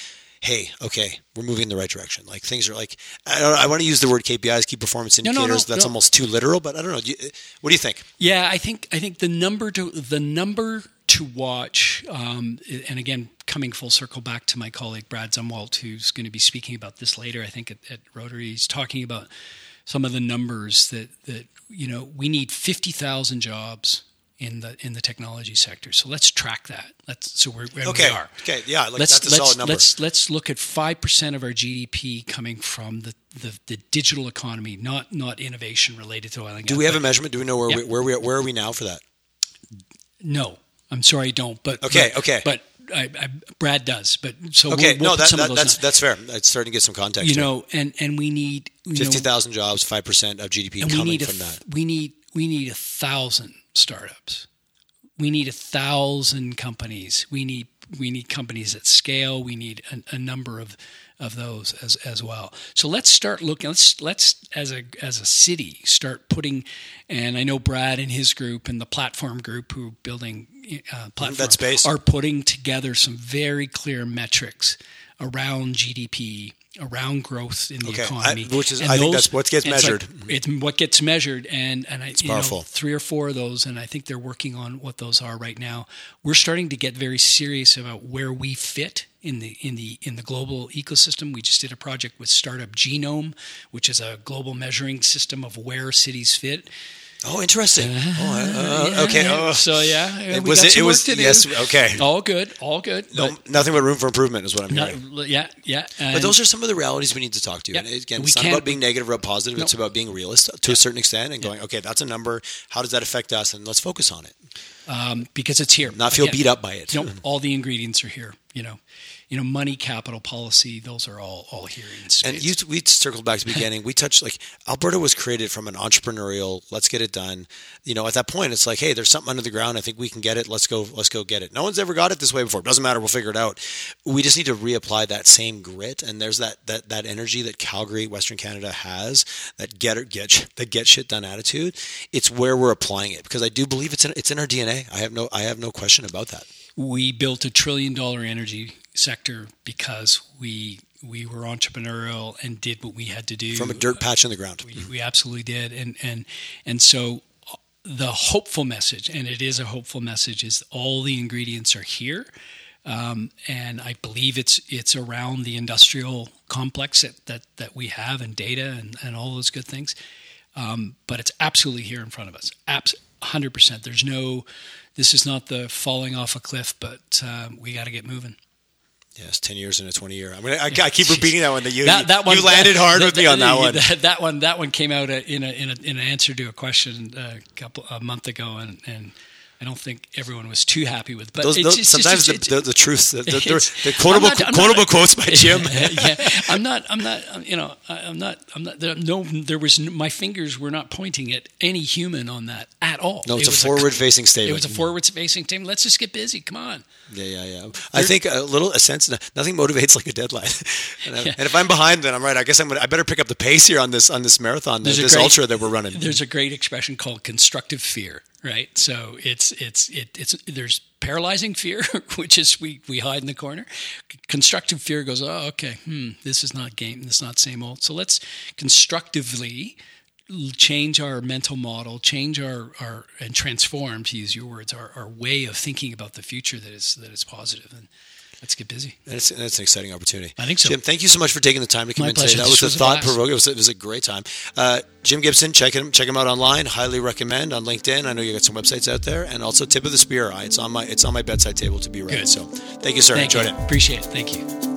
hey, okay, we're moving in the right direction. Like things are like, I, I want to use the word KPIs, key performance indicators. No, no, no, That's almost too literal, but I don't know. Do you, what do you think? Yeah, I think I think the number to the number to watch, um, and again, coming full circle back to my colleague Brad Zumwalt, who's going to be speaking about this later, I think at, at Rotary, he's talking about some of the numbers that that you know we need fifty thousand jobs in the in the technology sector. So let's track that. Let's so we're where okay. we are. Okay, yeah, like let's, a number. Let's let's look at five percent of our GDP coming from the, the, the digital economy, not not innovation related to oil and gas. Do we have a measurement? Do we know where yeah. we, where we where are we now for that? No, I'm sorry, I don't. But okay, but, okay. But I, I, Brad does. But so okay, we'll, we'll no, that, that, that's that's fair. It's starting to get some context. You know, and and we need fifty thousand jobs, five percent of GDP coming from that. We need we need a thousand startups. We need a thousand companies. We need we need companies at scale. We need a, a number of of those as as well. So let's start looking. Let's let's as a as a city start putting. And I know Brad and his group and the platform group who are building uh, platform are putting together some very clear metrics around GDP around growth in the okay. economy, I, which is and I those, think that's what gets measured. It's, like, it's, what gets measured, and and I, it's powerful. Know, three or four of those, and I think they're working on what those are right now. We're starting to get very serious about where we fit in the in the in the global ecosystem. We just did a project with Startup Genome, which is a global measuring system of where cities fit. Oh, interesting. Uh, oh, uh, yeah, okay. Oh. So yeah, it was. It, it was. Yes. Okay. All good. All good. No, but, nothing but room for improvement is what I'm hearing. yeah. Yeah. but those are some of the realities we need to talk to. Yeah, and again, it's not about being negative or positive. No. It's about being realist to yeah. a certain extent and going, okay, that's a number. How does that affect us? And let's focus on it. Um, because it's here. Not feel again, beat up by it. You know, all the ingredients are here. You know, you know, money, capital, policy, those are all all here in space. And you, we circled back to the beginning. we touched like Alberta was created from an entrepreneurial. Let's get it done. You know, at that point, it's like, hey, there's something under the ground. I think we can get it. Let's go. Let's go get it. No one's ever got it this way before. It doesn't matter. We'll figure it out. We just need to reapply that same grit. And there's that that that energy that Calgary, Western Canada has. That get it, get that get shit done attitude. It's where we're applying it because I do believe it's in it's in our DNA. I have no I have no question about that. We built a trillion dollar energy sector because we we were entrepreneurial and did what we had to do from a dirt patch in the ground. We, we absolutely did, and and and so the hopeful message, and it is a hopeful message, is all the ingredients are here. Um, and I believe it's it's around the industrial complex that that, that we have and data and, and all those good things. Um, but it's absolutely here in front of us. Abs- 100%. There's no, this is not the falling off a cliff, but uh, we got to get moving. Yes, ten years and a twenty year. I mean, I, I keep [LAUGHS] repeating that one. That you that, that one, you landed hard that, with me on that one. That, that, one that one came out in a, in, a, in an answer to a question a couple a month ago, and and I don't think everyone was too happy with. But those, those, just, sometimes just, the, the, the, truth, the, the quotable not, quotable not, quotes by Jim. [LAUGHS] yeah, I'm not. I'm not. Um, you know, I'm not. I'm not. There, no, there was my fingers were not pointing at any human on that at all. No, it's it a forward facing statement. It was a forward facing statement. Let's just get busy. Come on. Yeah, yeah, yeah. I think a little a sense. Nothing motivates like a deadline. [LAUGHS] and, yeah. and, if I'm behind, then I'm right. I guess I'm. Gonna, I better pick up the pace here on this on this marathon, this great, ultra that we're running. There's a great expression called constructive fear right? So it's it's it, it's there's paralyzing fear, [LAUGHS] which is we we hide in the corner. Constructive fear goes, oh, okay, hmm, this is not game, this is not same old. So let's constructively change our mental model, change our, our and transform, to use your words, our, our way of thinking about the future that is that is positive. And let's get busy. That's, that's an exciting opportunity. I think so. Jim, thank you so much for taking the time to come My in pleasure. today. That This was, a thought provoking. It was, it was a great time. Uh, Jim Gibson, check him check him out online. Highly recommend on LinkedIn. I know you got some websites out there, and also Tip of the Spear. It's on my it's on my bedside table to be read. Good. So thank you, sir. Thank Enjoyed you. it. Appreciate it. Thank you.